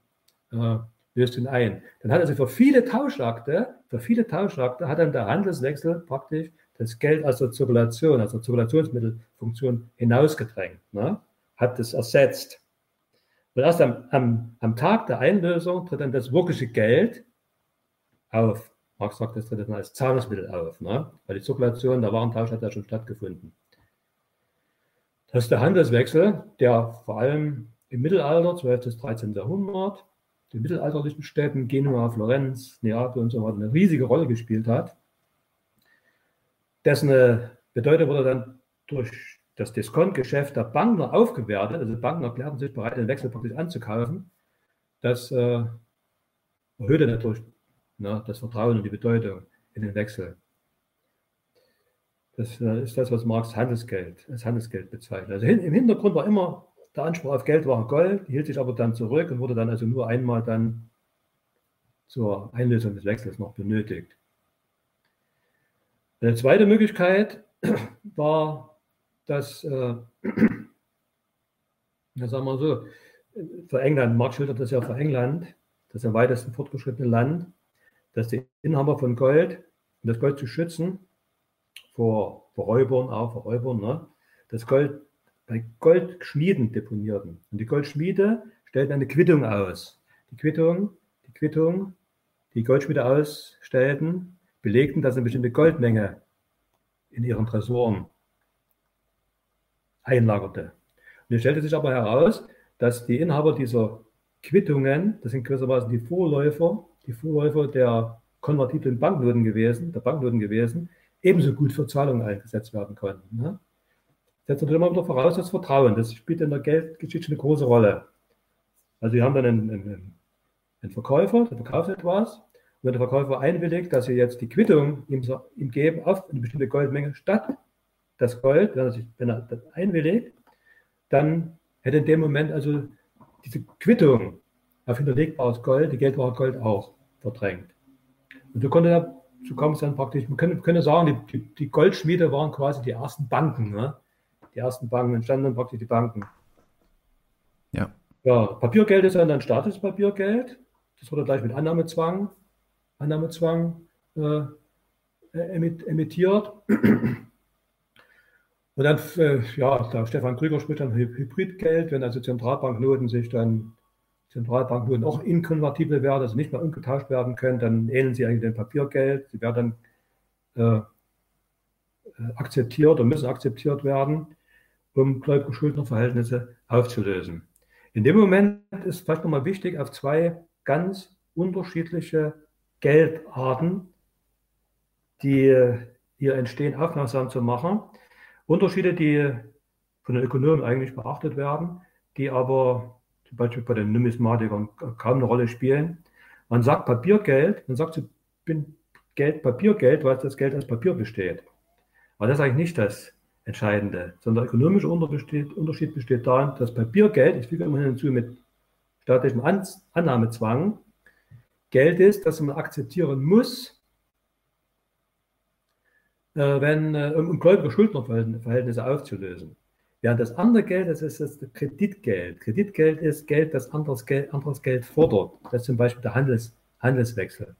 äh, löst ihn ein. Dann hat also für viele Tauschakte, für viele Tauschakte hat dann der Handelswechsel praktisch das Geld aus der Zirkulation, aus der Zirkulationsmittelfunktion hinausgedrängt, ne? hat es ersetzt. Und erst am, am, am Tag der Einlösung tritt dann das wirkliche Geld auf. Marx sagt, das tritt dann als Zahlungsmittel auf, ne? weil die Zirkulation, der Warentausch hat ja schon stattgefunden. Das ist der Handelswechsel, der vor allem im Mittelalter, 12. bis 13. Jahrhundert, den mittelalterlichen Städten, Genua, Florenz, Neapel und so weiter, eine riesige Rolle gespielt hat. Dessen äh, Bedeutung wurde dann durch das Diskontgeschäft der Bankner aufgewertet. Also Banken erklärten sich bereit, den Wechsel praktisch anzukaufen. Das äh, erhöhte natürlich ne, das Vertrauen und die Bedeutung in den Wechsel. Das äh, ist das, was Marx Handelsgeld, als Handelsgeld bezeichnet. Also hin, im Hintergrund war immer der Anspruch auf Geld war Gold, hielt sich aber dann zurück und wurde dann also nur einmal dann zur Einlösung des Wechsels noch benötigt. Eine zweite Möglichkeit war, dass, äh, [clears throat] ja, sagen wir so, für England, Marx schildert das ja für England, das am weitesten fortgeschrittene Land, dass die Inhaber von Gold, um das Gold zu schützen, vor, vor Räubern, auch vor Räubern, ne, das Gold bei Goldschmieden deponierten. Und die Goldschmiede stellten eine Quittung aus. Die Quittung, die Quittung, die Goldschmiede ausstellten, belegten, dass eine bestimmte Goldmenge in ihren Tresoren einlagerte. Und es stellte sich aber heraus, dass die Inhaber dieser Quittungen, das sind gewissermaßen die Vorläufer, die Vorläufer der konvertiblen Banknoten gewesen, der Banknoten gewesen, ebenso gut für Zahlungen eingesetzt werden konnten. Ne? setzt natürlich immer wieder voraus das Vertrauen. Das spielt in der Geldgeschichte eine große Rolle. Also wir haben dann einen, einen, einen Verkäufer, der verkauft etwas. Und wenn der Verkäufer einwilligt, dass wir jetzt die Quittung ihm, ihm geben auf eine bestimmte Goldmenge statt das Gold, wenn er, das einwilligt, dann hätte in dem Moment also diese Quittung auf hinterlegbares Gold, die Geldware Gold auch verdrängt. Und so konnte er, so kam es dann praktisch, man könnte, könnte sagen, die, die, Goldschmiede waren quasi die ersten Banken. Ne? die ersten Banken entstanden dann praktisch die Banken. Ja. Ja, Papiergeld ist dann staatliches Papiergeld. Das wurde gleich mit Annahmezwang, Annahmezwang äh, emittiert. Und dann, äh, ja, der Stefan Krüger spricht dann Hybridgeld, wenn also Zentralbanknoten sich dann, Zentralbanknoten auch inkonvertibel werden, also nicht mehr umgetauscht werden können, dann ähneln sie eigentlich dem Papiergeld. Sie werden dann äh, akzeptiert oder müssen akzeptiert werden um Gläubiger-Schuldner-Verhältnisse aufzulösen. In dem Moment ist vielleicht nochmal wichtig, auf zwei ganz unterschiedliche Geldarten, die hier entstehen, aufmerksam zu machen. Unterschiede, die von den Ökonomen eigentlich beachtet werden, die aber zum Beispiel bei den Numismatikern kaum eine Rolle spielen. Man sagt Papiergeld, man sagt so Geld, Papiergeld, weil das Geld aus Papier besteht. Aber das ist eigentlich nicht das Entscheidende, sondern der ökonomische Unterschied besteht darin, dass Papiergeld, ich füge immer hinzu mit staatlichem An Annahmezwang, Geld ist, das man akzeptieren muss, wenn, äh, um, gläubige Schuldnerverhältnisse aufzulösen. Während das andere Geld, das ist das Kreditgeld. Kreditgeld ist Geld, das anderes Geld, anderes Geld fordert. Das ist zum Beispiel der Handels, Handelswechsel.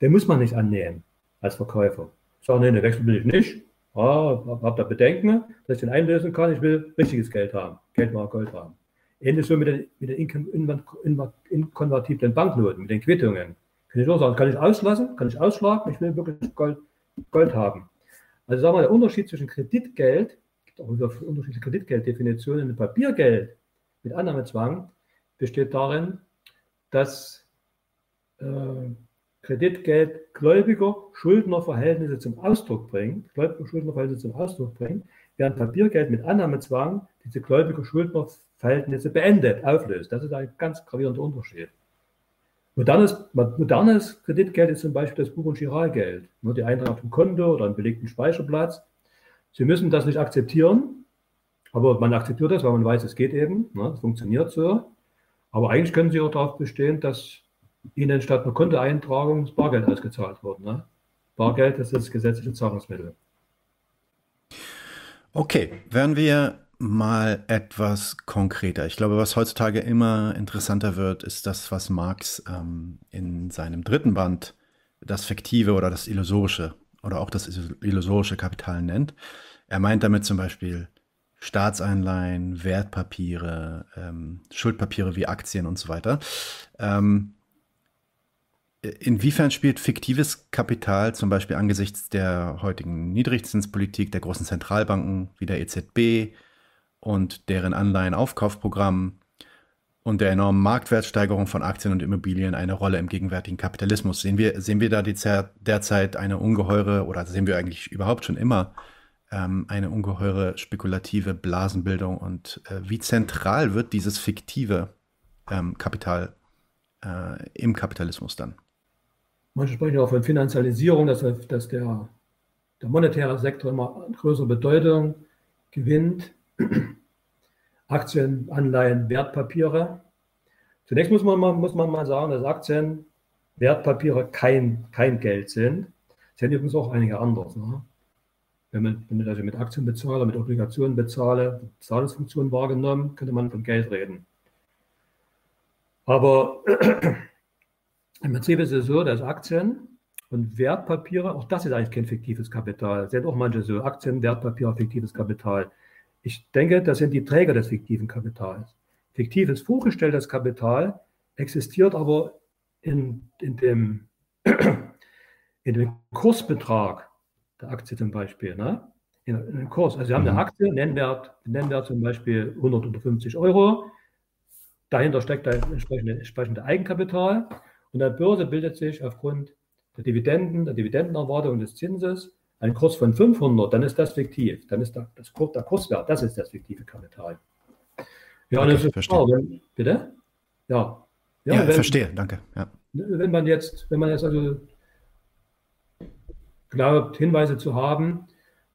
Den muss man nicht annehmen als Verkäufer. Ich sage, nee, den Wechsel will ich nicht ah, habe da Bedenken, dass ich den einlösen kann, ich will richtiges Geld haben, Geld mal Gold haben. Ähnlich so mit den, mit den inkonvertiblen Banknoten, mit den Quittungen. Kann ich auch sagen, kann ich auslassen, kann ich ausschlagen, ich will wirklich Gold, Gold haben. Also sagen wir, der Unterschied zwischen Kreditgeld, gibt auch unterschiedliche Kreditgelddefinitionen, und Papiergeld mit Annahmezwang besteht darin, dass äh, Kreditgeld Gläubiger Schuldnerverhältnisse zum Ausdruck bringt, Gläubiger Schuldnerverhältnisse zum Ausdruck bringt, während Papiergeld mit Annahmezwang diese Gläubiger Schuldnerverhältnisse beendet, auflöst. Das ist ein ganz gravierender Unterschied. Modernes, modernes Kreditgeld ist zum Beispiel das Buch- und Giralgeld. Nur die Eintragung auf dem Konto oder einen belegten Speicherplatz. Sie müssen das nicht akzeptieren, aber man akzeptiert das, weil man weiß, es geht eben, ne, es funktioniert so. Aber eigentlich können Sie auch darauf bestehen, dass Ihnen statt einer Kontoeintragung das Bargeld ausgezahlt wird. Ne? Bargeld ist das gesetzliche Zahlungsmittel. Okay, werden wir mal etwas konkreter. Ich glaube, was heutzutage immer interessanter wird, ist das, was Marx ähm, in seinem dritten Band das Fiktive oder das Illusorische oder auch das illusorische Kapital nennt. Er meint damit zum Beispiel Staatseinleihen, Wertpapiere, ähm, Schuldpapiere wie Aktien und so weiter. Ähm, inwiefern spielt fiktives Kapital zum Beispiel angesichts der heutigen Niedrigzinspolitik der großen Zentralbanken wie der EZB und deren Anleihenaufkaufprogramm und der enormen Marktwertsteigerung von Aktien und Immobilien eine Rolle im gegenwärtigen Kapitalismus? Sehen wir, sehen wir da derzeit eine ungeheure oder sehen wir eigentlich überhaupt schon immer ähm, eine ungeheure spekulative Blasenbildung und äh, wie zentral wird dieses fiktive ähm, Kapital äh, im Kapitalismus dann? Manche sprechen auch von Finanzialisierung, dass, dass der, der monetäre Sektor immer größere Bedeutung gewinnt. [clears throat] Aktien, Anleihen, Wertpapiere. Zunächst muss man, mal, muss man mal sagen, dass Aktien, Wertpapiere kein, kein Geld sind. Es sind übrigens auch einige andere. Ne? Wenn, man, wenn ich also mit Aktien bezahle, mit Obligationen bezahle, Zahlungsfunktion wahrgenommen, könnte man von Geld reden. Aber [clears throat] im Prinzip ist es so, dass Aktien und Wertpapiere, auch das ist eigentlich kein fiktives Kapital. Seht auch manche so, Aktien, Wertpapiere, fiktives Kapital. Ich denke, das sind die Träger des fiktiven Kapitals. Fiktives vorgestelltes Kapital existiert aber in, in, dem, [clears throat] in dem Kursbetrag der Aktie zum Beispiel, ne? in, in einem Kurs. Also Sie haben eine mhm. Aktie, Nennwert, Nennwert zum Beispiel 100 oder 50 Euro. Dahinter steckt ein entsprechende, entsprechende Eigenkapital. Und der Börse bildet sich aufgrund der Dividenden, der Dividendenerwartung des Zinses ein Kurs von 500, dann ist das fiktiv. Dann ist der, das, der Kurswert, das ist das fiktive Kapital. Ja, okay, das ist verstehe. Klar, wenn, bitte? Ja. Ja, ja wenn, verstehe, danke. Ja. Wenn man jetzt, wenn man jetzt also glaubt, Hinweise zu haben,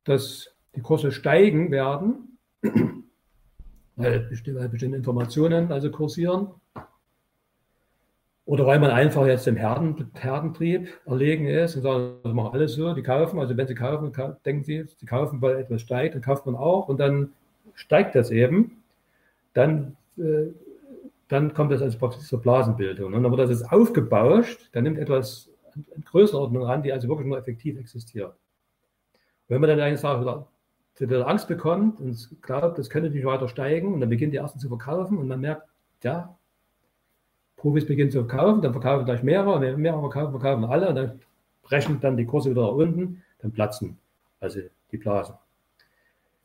dass die Kurse steigen werden, [clears throat] weil bestimmte Informationen also kursieren, oder weil man einfach jetzt im Herden, Herdentrieb erlegen ist und sagen, das machen alle so, die kaufen. Also wenn sie kaufen, denken sie, sie kaufen, weil etwas steigt, dann kauft man auch und dann steigt das eben. Dann, äh, dann kommt das als praktisch zur Blasenbildung. Und dann wird das jetzt aufgebauscht, dann nimmt etwas eine Größenordnung an, die also wirklich nur effektiv existiert. wenn man dann eine Sache wieder, wieder Angst bekommt und glaubt, das könnte nicht weiter steigen und dann beginnt die ersten zu verkaufen und man merkt, ja, Profis beginnen zu verkaufen, dann verkaufen gleich mehrere, wenn mehrere verkaufen, verkaufen alle und dann brechen dann die Kurse wieder nach unten, dann platzen also die Blasen.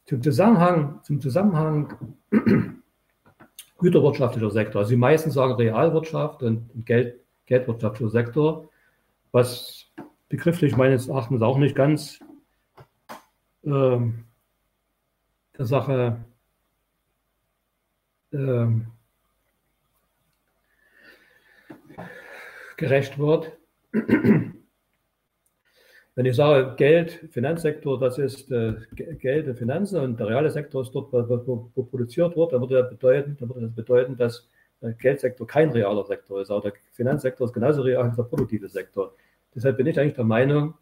Zum Zusammenhang, zum Zusammenhang [clears throat] güterwirtschaftlicher Sektor. Also die meisten sagen Realwirtschaft und Geld, geldwirtschaftlicher Sektor, was begrifflich meines Erachtens auch nicht ganz ähm, der Sache ähm, gerecht wird. Wenn ich sage Geld, Finanzsektor, das ist äh, Geld und Finanzen und der reale Sektor ist dort, wo, wo produziert wird, dann würde, das bedeuten, dann würde das bedeuten, dass der Geldsektor kein realer Sektor ist. Aber der Finanzsektor ist genauso real wie der produktive Sektor. Deshalb bin ich eigentlich der Meinung,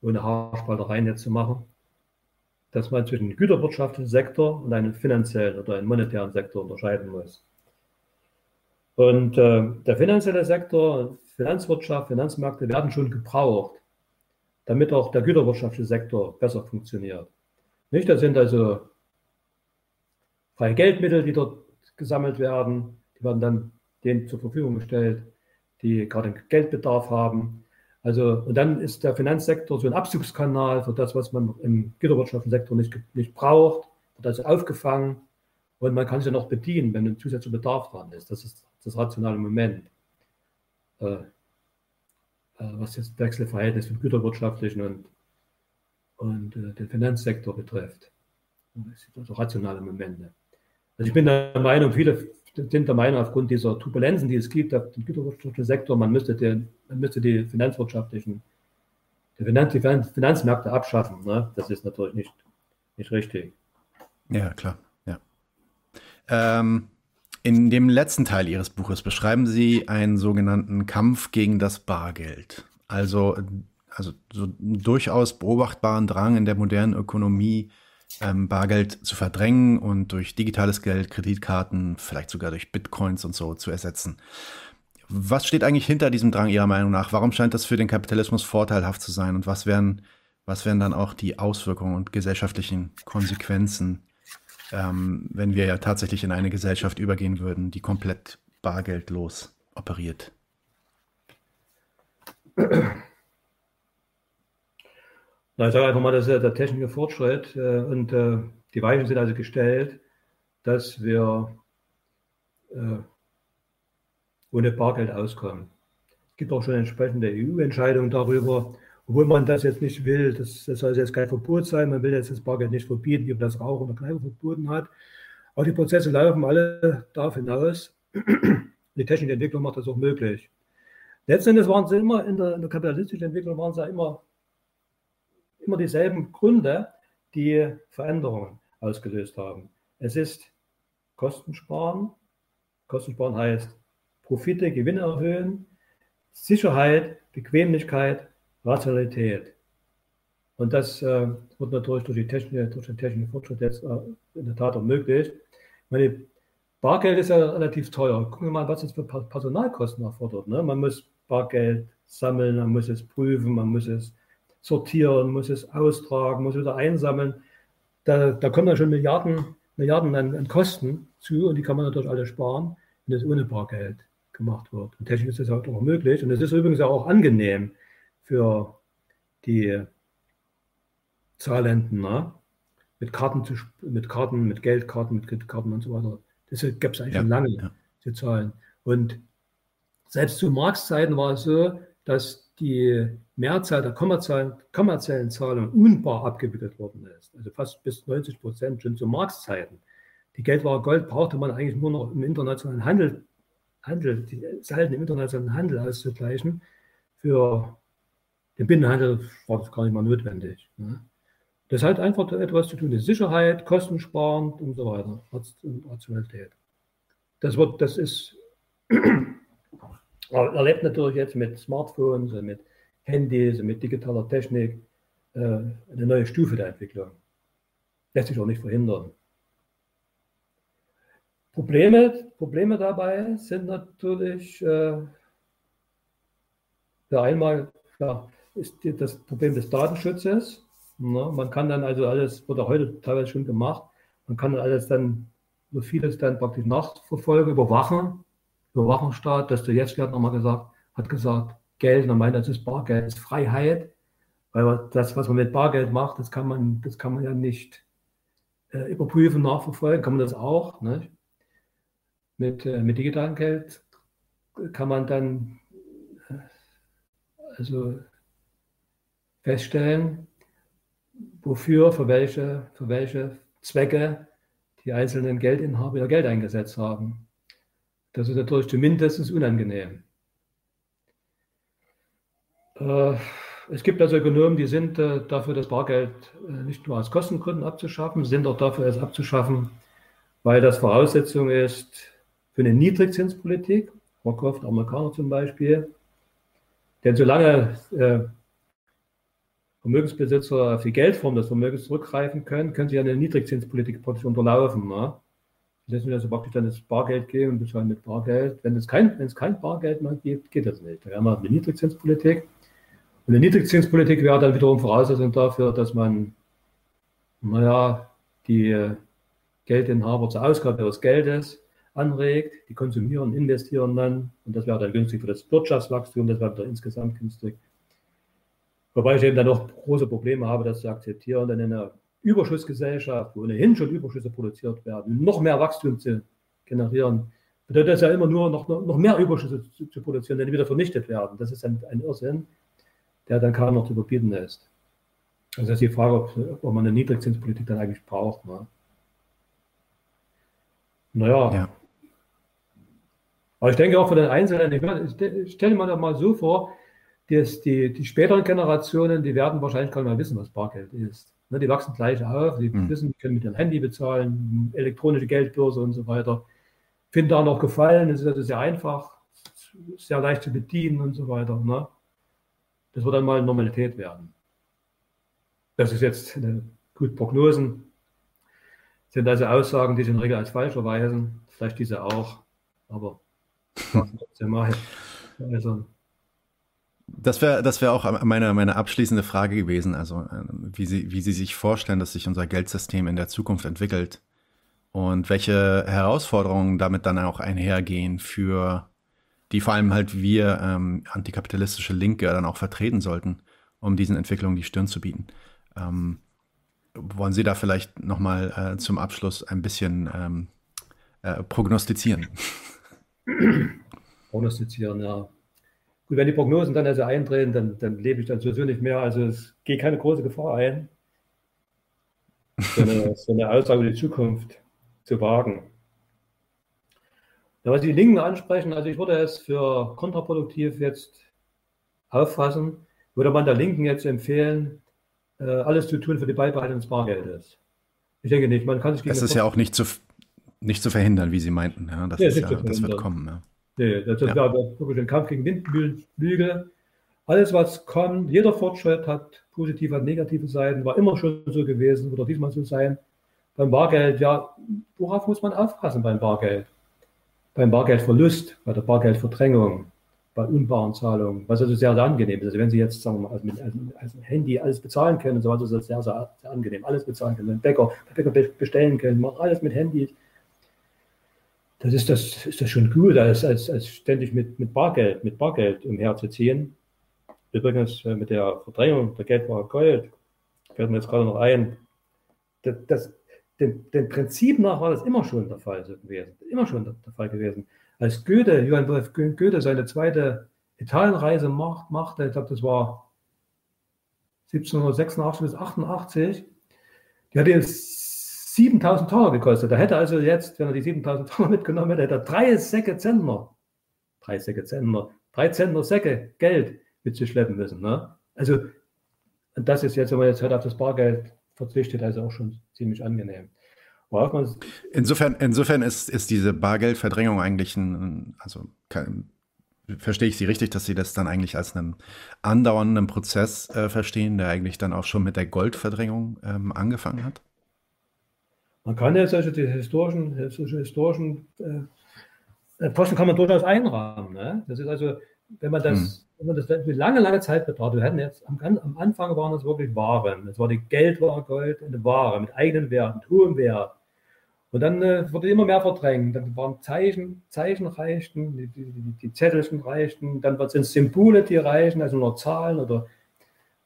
ohne Haarspaltereien jetzt zu machen, dass man zwischen einem güterwirtschaftlichen Sektor und einem finanziellen oder einem monetären Sektor unterscheiden muss. Und äh, der finanzielle Sektor, Finanzwirtschaft, Finanzmärkte werden schon gebraucht, damit auch der güterwirtschaftliche Sektor besser funktioniert. Nicht? Das sind also freie Geldmittel, die dort gesammelt werden, die werden dann denen zur Verfügung gestellt, die gerade einen Geldbedarf haben. Also, und dann ist der Finanzsektor so ein Abzugskanal für das, was man im güterwirtschaftlichen Sektor nicht, nicht braucht, wird also aufgefangen und man kann sich ja noch bedienen, wenn ein zusätzlicher Bedarf dran ist. Das ist das rationale Moment, äh, äh, was das Wechselverhältnis von güterwirtschaftlichen und, und äh, den Finanzsektor betrifft. Also rationale Momente. Also ich bin der Meinung, viele sind der Meinung, aufgrund dieser Turbulenzen, die es gibt auf dem güterwirtschaftlichen Sektor, man müsste, den, man müsste die finanzwirtschaftlichen, die, Finanz, die Finanzmärkte abschaffen. Ne? Das ist natürlich nicht, nicht richtig. Ja, klar. Ja. Ähm, in dem letzten Teil Ihres Buches beschreiben Sie einen sogenannten Kampf gegen das Bargeld. Also, also so durchaus beobachtbaren Drang in der modernen Ökonomie, ähm, Bargeld zu verdrängen und durch digitales Geld, Kreditkarten, vielleicht sogar durch Bitcoins und so zu ersetzen. Was steht eigentlich hinter diesem Drang Ihrer Meinung nach? Warum scheint das für den Kapitalismus vorteilhaft zu sein? Und was wären, was wären dann auch die Auswirkungen und gesellschaftlichen Konsequenzen, ähm, wenn wir ja tatsächlich in eine Gesellschaft übergehen würden, die komplett bargeldlos operiert? Na, ich sage einfach mal, dass der technische Fortschritt äh, und äh, die Weichen sind also gestellt, dass wir äh, ohne Bargeld auskommen. Es gibt auch schon entsprechende EU-Entscheidungen darüber, obwohl man das jetzt nicht will. Das, das soll jetzt kein Verbot sein. Man will jetzt das Bargeld nicht verbieten, wie man das Rauchen oder Kneipe verboten hat. Aber die Prozesse laufen alle darauf hinaus. Die technische Entwicklung macht das auch möglich. Letztendlich waren sie immer in der, in der kapitalistischen Entwicklung waren sie immer, immer dieselben Gründe, die Veränderungen ausgelöst haben. Es ist Kostensparen. Kostensparen heißt Profite, Gewinne erhöhen, Sicherheit, Bequemlichkeit, Rationalität. Und das äh, wird natürlich durch, die technische, durch den technischen Fortschritt jetzt äh, in der Tat ermöglicht. Meine, Bargeld ist ja relativ teuer. Gucken wir mal, was das für Personalkosten erfordert. Ne? Man muss Bargeld sammeln, man muss es prüfen, man muss es sortieren, muss es austragen, muss wieder einsammeln. Da, da kommen dann schon Milliarden, Milliarden an, an, Kosten zu und die kann man natürlich alle sparen, wenn es ohne Bargeld gemacht wird. Und technisch ist das halt auch möglich. Und es ist übrigens auch angenehm für die Zahlenden, ne? mit Karten zu, mit Karten, mit Geldkarten, mit Kreditkarten und so weiter. Das gab es eigentlich ja, schon lange ja. zu zahlen. Und selbst zu Marx-Zeiten war es so, dass die Mehrzahl der kommerziellen, kommerziellen Zahlungen unbar abgewickelt worden ist. Also fast bis 90 Prozent schon zu Marx-Zeiten. Die Geldware Gold brauchte man eigentlich nur noch im internationalen Handel, Handel die Salden im internationalen Handel auszugleichen. Für den Binnenhandel war das gar nicht mal notwendig. Ne? Das hat einfach etwas zu tun mit Sicherheit, kostensparend und so weiter, Rationalität. Das, wird, das ist [clears throat] erlebt natürlich jetzt mit Smartphones, mit Handys, mit digitaler Technik äh, eine neue Stufe der Entwicklung. Lässt sich auch nicht verhindern. Probleme, Probleme dabei sind natürlich äh, ja, einmal ja, ist das Problem des Datenschutzes. Na, man kann dann also alles, auch heute teilweise schon gemacht, man kann alles dann, so vieles dann praktisch nachverfolgen, überwachen. Überwachungsstaat, Dostoevsky hat nochmal gesagt, hat gesagt, Geld, er meint, das ist Bargeld, das ist Freiheit, weil das, was man mit Bargeld macht, das kann man, das kann man ja nicht äh, überprüfen, nachverfolgen, kann man das auch. Ne? Mit, äh, mit digitalem Geld kann man dann äh, also feststellen, wofür, für welche, für welche Zwecke die einzelnen Geldinhaber ihr Geld eingesetzt haben. Das ist natürlich zumindest unangenehm. Äh, es gibt also Ökonomen, die sind äh, dafür, das Bargeld äh, nicht nur aus Kostengründen abzuschaffen, sind auch dafür, es abzuschaffen, weil das Voraussetzung ist für eine Niedrigzinspolitik. Rockcroft, Amerikaner zum Beispiel. Denn solange Vermögensbesitzer auf die Geldform des Vermögens zurückgreifen können, können sie eine Niedrigzinspolitik praktisch unterlaufen. Ne? lassen wir also praktisch dann das Bargeld geben und bezahlen mit Bargeld. Wenn es kein, wenn es kein Bargeld mehr gibt, geht das nicht. Da haben wir eine Niedrigzinspolitik. Und eine Niedrigzinspolitik wäre dann wiederum Voraussetzung dafür, dass man, naja, die Geldinhaber zur Ausgabe ihres Geldes anregt, die konsumieren, investieren dann und das wäre dann günstig für das Wirtschaftswachstum, das wäre wieder insgesamt günstig. Wobei ich eben dann noch große Probleme habe, das zu akzeptieren, denn in einer Überschussgesellschaft, wo ohnehin schon Überschüsse produziert werden, noch mehr Wachstum zu generieren, bedeutet das ja immer nur noch, noch mehr Überschüsse zu, zu produzieren, die wieder vernichtet werden. Das ist ein, ein Irrsinn, der dann kaum noch zu überbieten ist. Also das ist die Frage, ob, ob man eine Niedrigzinspolitik dann eigentlich braucht. Ne? Naja. Ja. Aber ich denke auch für den Einzelnen, ich stelle mir das mal so vor, dass die, die späteren Generationen, die werden wahrscheinlich gar nicht mehr wissen, was Bargeld ist. Ne, die wachsen gleich auf, die mhm. wissen, die können mit ihrem Handy bezahlen, elektronische Geldbörse und so weiter. Finden da noch Gefallen, es ist also sehr einfach, sehr leicht zu bedienen und so weiter. Ne? Das wird dann mal Normalität werden. Das ist jetzt eine gut Prognosen. Sind also Aussagen, die sich in der Regel als falsch erweisen. Vielleicht diese auch. Aber [laughs] Also. Das wäre das wär auch meine, meine abschließende Frage gewesen, also äh, wie Sie, wie Sie sich vorstellen, dass sich unser Geldsystem in der Zukunft entwickelt und welche Herausforderungen damit dann auch einhergehen für die vor allem halt wir ähm, antikapitalistische Linke dann auch vertreten sollten, um diesen Entwicklungen die Stirn zu bieten. Ähm, wollen Sie da vielleicht nochmal äh, zum Abschluss ein bisschen ähm, äh, prognostizieren? Prognostizieren, ja. Gut, wenn die Prognosen dann also eintreten, dann, dann lebe ich dann sowieso nicht mehr. Also es geht keine große Gefahr ein, so eine, [laughs] so eine Aussage über die Zukunft zu wagen. Ja, was die Linken ansprechen, also ich würde es für kontraproduktiv jetzt auffassen, würde man der Linken jetzt empfehlen, äh, alles zu tun für die Beibehaltung des Bargeldes. Ich denke nicht, man kann sich gegen Es ist ja auch nicht zu, nicht zu verhindern, wie Sie meinten. Ja, das, nee, ist ja, das wird kommen. Ja. Nee, das, das ja. wirklich ein Kampf gegen Windmühle. Alles, was kommt, jeder Fortschritt hat positive und negative Seiten, war immer schon so gewesen, wird auch diesmal so sein. Beim Bargeld, ja, worauf muss man aufpassen beim Bargeld? Beim Bargeldverlust, bei der Bargeldverdrängung, bei unbaren Zahlungen, was also sehr, sehr angenehm ist. Also wenn Sie jetzt, sagen wir mal, mit einem Handy alles bezahlen können und so weiter, ist das sehr, sehr, sehr angenehm. Alles bezahlen können, einen Bäcker, Bäcker bestellen können, alles mit Handy das ist das, ist das schon gut, als, als, als ständig mit, mit Bargeld, mit Bargeld umherzuziehen. Übrigens äh, mit der Verdrängung der Geld war Gold, fällt mir jetzt gerade noch ein. Das, das, dem, dem Prinzip nach war das immer schon der Fall gewesen. Immer schon der, Fall gewesen. Als Goethe, Johann Wolf Goethe, seine zweite Italienreise macht, machte, ich glaube, das war 1786 bis 88, die hat jetzt 7000 Taler gekostet. Da hätte also jetzt, wenn er die 7000 Taler [laughs] mitgenommen hätte, hätte er drei Säcke Zentner, drei Säcke Zentner, drei Zentner Säcke Geld mitzuschleppen müssen. Ne? Also, das ist jetzt, wenn man jetzt halt auf das Bargeld verzichtet, also auch schon ziemlich angenehm. Insofern, insofern ist, ist diese Bargeldverdrängung eigentlich ein, also kein, verstehe ich Sie richtig, dass Sie das dann eigentlich als einen andauernden Prozess äh, verstehen, der eigentlich dann auch schon mit der Goldverdrängung ähm, angefangen hat? Man kann jetzt also die historischen, solche historischen äh, Posten kann man durchaus einrahmen. Ne? Das ist also, wenn man das, hm. wenn man das lange, lange Zeit betrachtet, wir hatten jetzt am, am Anfang waren es wirklich Waren. Es war die Geldware, Gold und eine Ware mit eigenen Wert, mit hohem Wert. Und dann äh, wurde immer mehr verdrängt. Dann waren Zeichen, Zeichen reichten, die, die, die Zettelchen reichten, dann sind es Symbole, die reichen, also nur Zahlen oder,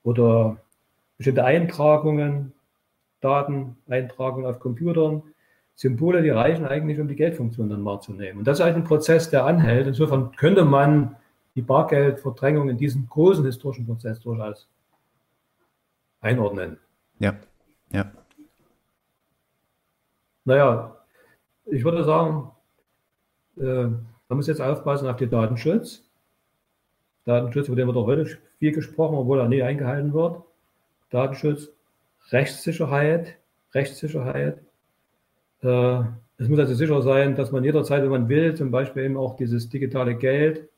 oder bestimmte Eintragungen. Dateneintragung auf Computern, Symbole, die reichen eigentlich, um die Geldfunktion dann wahrzunehmen. Und das ist ein Prozess, der anhält. Insofern könnte man die Bargeldverdrängung in diesem großen historischen Prozess durchaus einordnen. Ja, ja. Naja, ich würde sagen, äh, man muss jetzt aufpassen auf den Datenschutz. Datenschutz, über den wird auch heute viel gesprochen, obwohl er nie eingehalten wird. Datenschutz, Rechtssicherheit, Rechtssicherheit. Äh, es muss also sicher sein, dass man jederzeit, wenn man will, zum Beispiel eben auch dieses digitale Geld,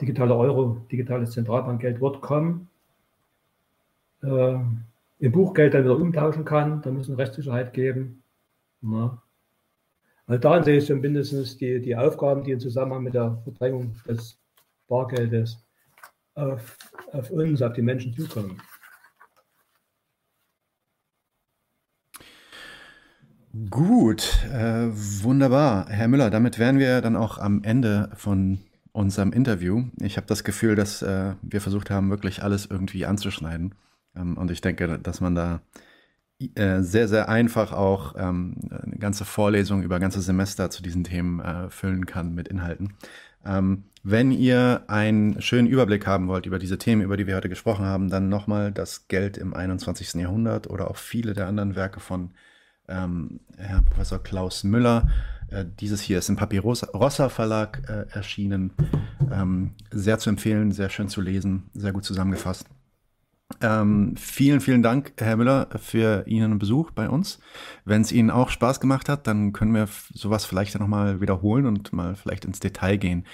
digitale Euro, digitales Zentralbankgeld wird kommen, äh, im Buchgeld dann wieder umtauschen kann. Da muss eine Rechtssicherheit geben. Na. Also darin sehe ich so mindestens die, die Aufgaben, die im Zusammenhang mit der Verdrängung des Bargeldes auf, auf uns, auf die Menschen zukommen. Gut, äh, wunderbar. Herr Müller, damit wären wir dann auch am Ende von unserem Interview. Ich habe das Gefühl, dass äh, wir versucht haben, wirklich alles irgendwie anzuschneiden. Ähm, und ich denke, dass man da äh, sehr, sehr einfach auch ähm, eine ganze Vorlesung über ganze Semester zu diesen Themen äh, füllen kann mit Inhalten. Ähm, wenn ihr einen schönen Überblick haben wollt über diese Themen, über die wir heute gesprochen haben, dann nochmal das Geld im 21. Jahrhundert oder auch viele der anderen Werke von ähm, Herr Professor Klaus Müller. Äh, dieses hier ist im Papyrossa Verlag äh, erschienen. Ähm, sehr zu empfehlen, sehr schön zu lesen, sehr gut zusammengefasst. Ähm, vielen, vielen Dank, Herr Müller, für Ihren Besuch bei uns. Wenn es Ihnen auch Spaß gemacht hat, dann können wir sowas vielleicht nochmal wiederholen und mal vielleicht ins Detail gehen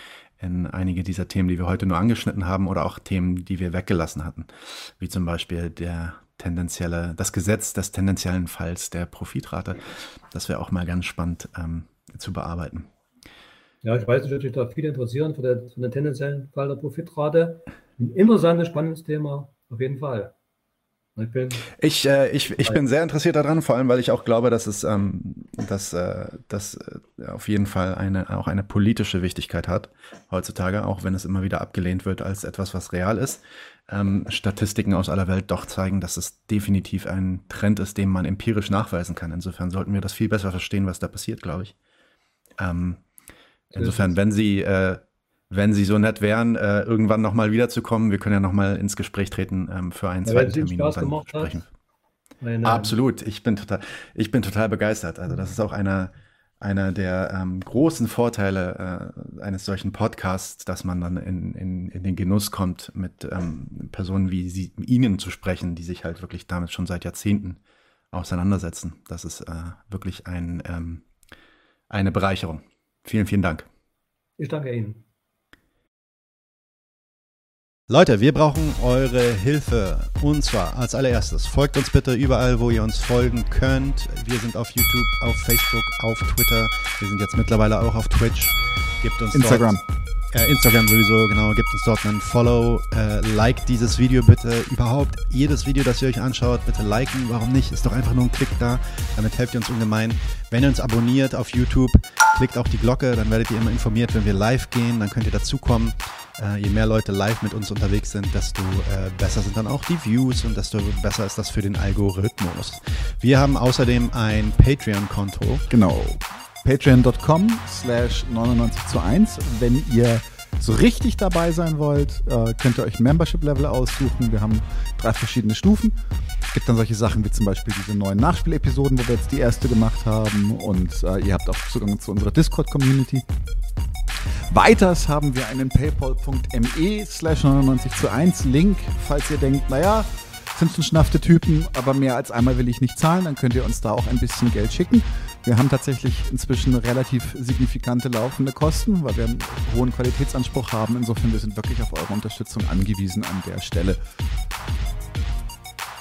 in einige dieser Themen, die wir heute nur angeschnitten haben oder auch Themen, die wir weggelassen hatten, wie zum Beispiel der tendenzielle, das Gesetz des tendenziellen Falls der Profitrate. Das wäre auch mal ganz spannend ähm, zu bearbeiten. Ja, ich weiß nicht, ob sich da viele interessieren für den, für den tendenziellen Fall der Profitrate. Ein interessantes, spannendes Thema, auf jeden Fall. Ich, bin, ich, äh, ich, ich bin sehr interessiert daran, vor allem, weil ich auch glaube, dass es ähm, dass, äh, dass, äh, auf jeden Fall eine, auch eine politische Wichtigkeit hat heutzutage, auch wenn es immer wieder abgelehnt wird als etwas, was real ist. Ähm, Statistiken aus aller Welt doch zeigen, dass es definitiv ein Trend ist, den man empirisch nachweisen kann. Insofern sollten wir das viel besser verstehen, was da passiert, glaube ich. Ähm, insofern, wenn Sie äh, wenn Sie so nett wären, äh, irgendwann nochmal wiederzukommen. Wir können ja nochmal ins Gespräch treten ähm, für einen ja, zweiten Termin und dann sprechen. Meine, Absolut, ich bin total, ich bin total begeistert. Also das ist auch einer, einer der ähm, großen Vorteile äh, eines solchen Podcasts, dass man dann in, in, in den Genuss kommt, mit ähm, Personen wie Sie, Ihnen zu sprechen, die sich halt wirklich damit schon seit Jahrzehnten auseinandersetzen. Das ist äh, wirklich ein, ähm, eine Bereicherung. Vielen, vielen Dank. Ich danke Ihnen. Leute, wir brauchen eure Hilfe. Und zwar als allererstes, folgt uns bitte überall, wo ihr uns folgen könnt. Wir sind auf YouTube, auf Facebook, auf Twitter. Wir sind jetzt mittlerweile auch auf Twitch. Gebt uns Instagram. Dort, äh, Instagram sowieso, genau. Gebt uns dort einen Follow. Äh, like dieses Video bitte. Überhaupt jedes Video, das ihr euch anschaut, bitte liken. Warum nicht? Ist doch einfach nur ein Klick da. Damit helft ihr uns ungemein. Wenn ihr uns abonniert auf YouTube, klickt auch die Glocke. Dann werdet ihr immer informiert, wenn wir live gehen. Dann könnt ihr dazukommen. Äh, je mehr Leute live mit uns unterwegs sind, desto äh, besser sind dann auch die Views und desto besser ist das für den Algorithmus. Wir haben außerdem ein Patreon-Konto. Genau. Patreon.com slash 99 zu 1. Wenn ihr so richtig dabei sein wollt, äh, könnt ihr euch Membership-Level aussuchen. Wir haben drei verschiedene Stufen. Es gibt dann solche Sachen wie zum Beispiel diese neuen Nachspielepisoden, wo wir jetzt die erste gemacht haben. Und äh, ihr habt auch Zugang zu unserer Discord-Community. Weiters haben wir einen paypal.me slash 99 zu 1 Link, falls ihr denkt, naja, sind schon schnaffte Typen, aber mehr als einmal will ich nicht zahlen, dann könnt ihr uns da auch ein bisschen Geld schicken. Wir haben tatsächlich inzwischen relativ signifikante laufende Kosten, weil wir einen hohen Qualitätsanspruch haben. Insofern, wir sind wirklich auf eure Unterstützung angewiesen an der Stelle.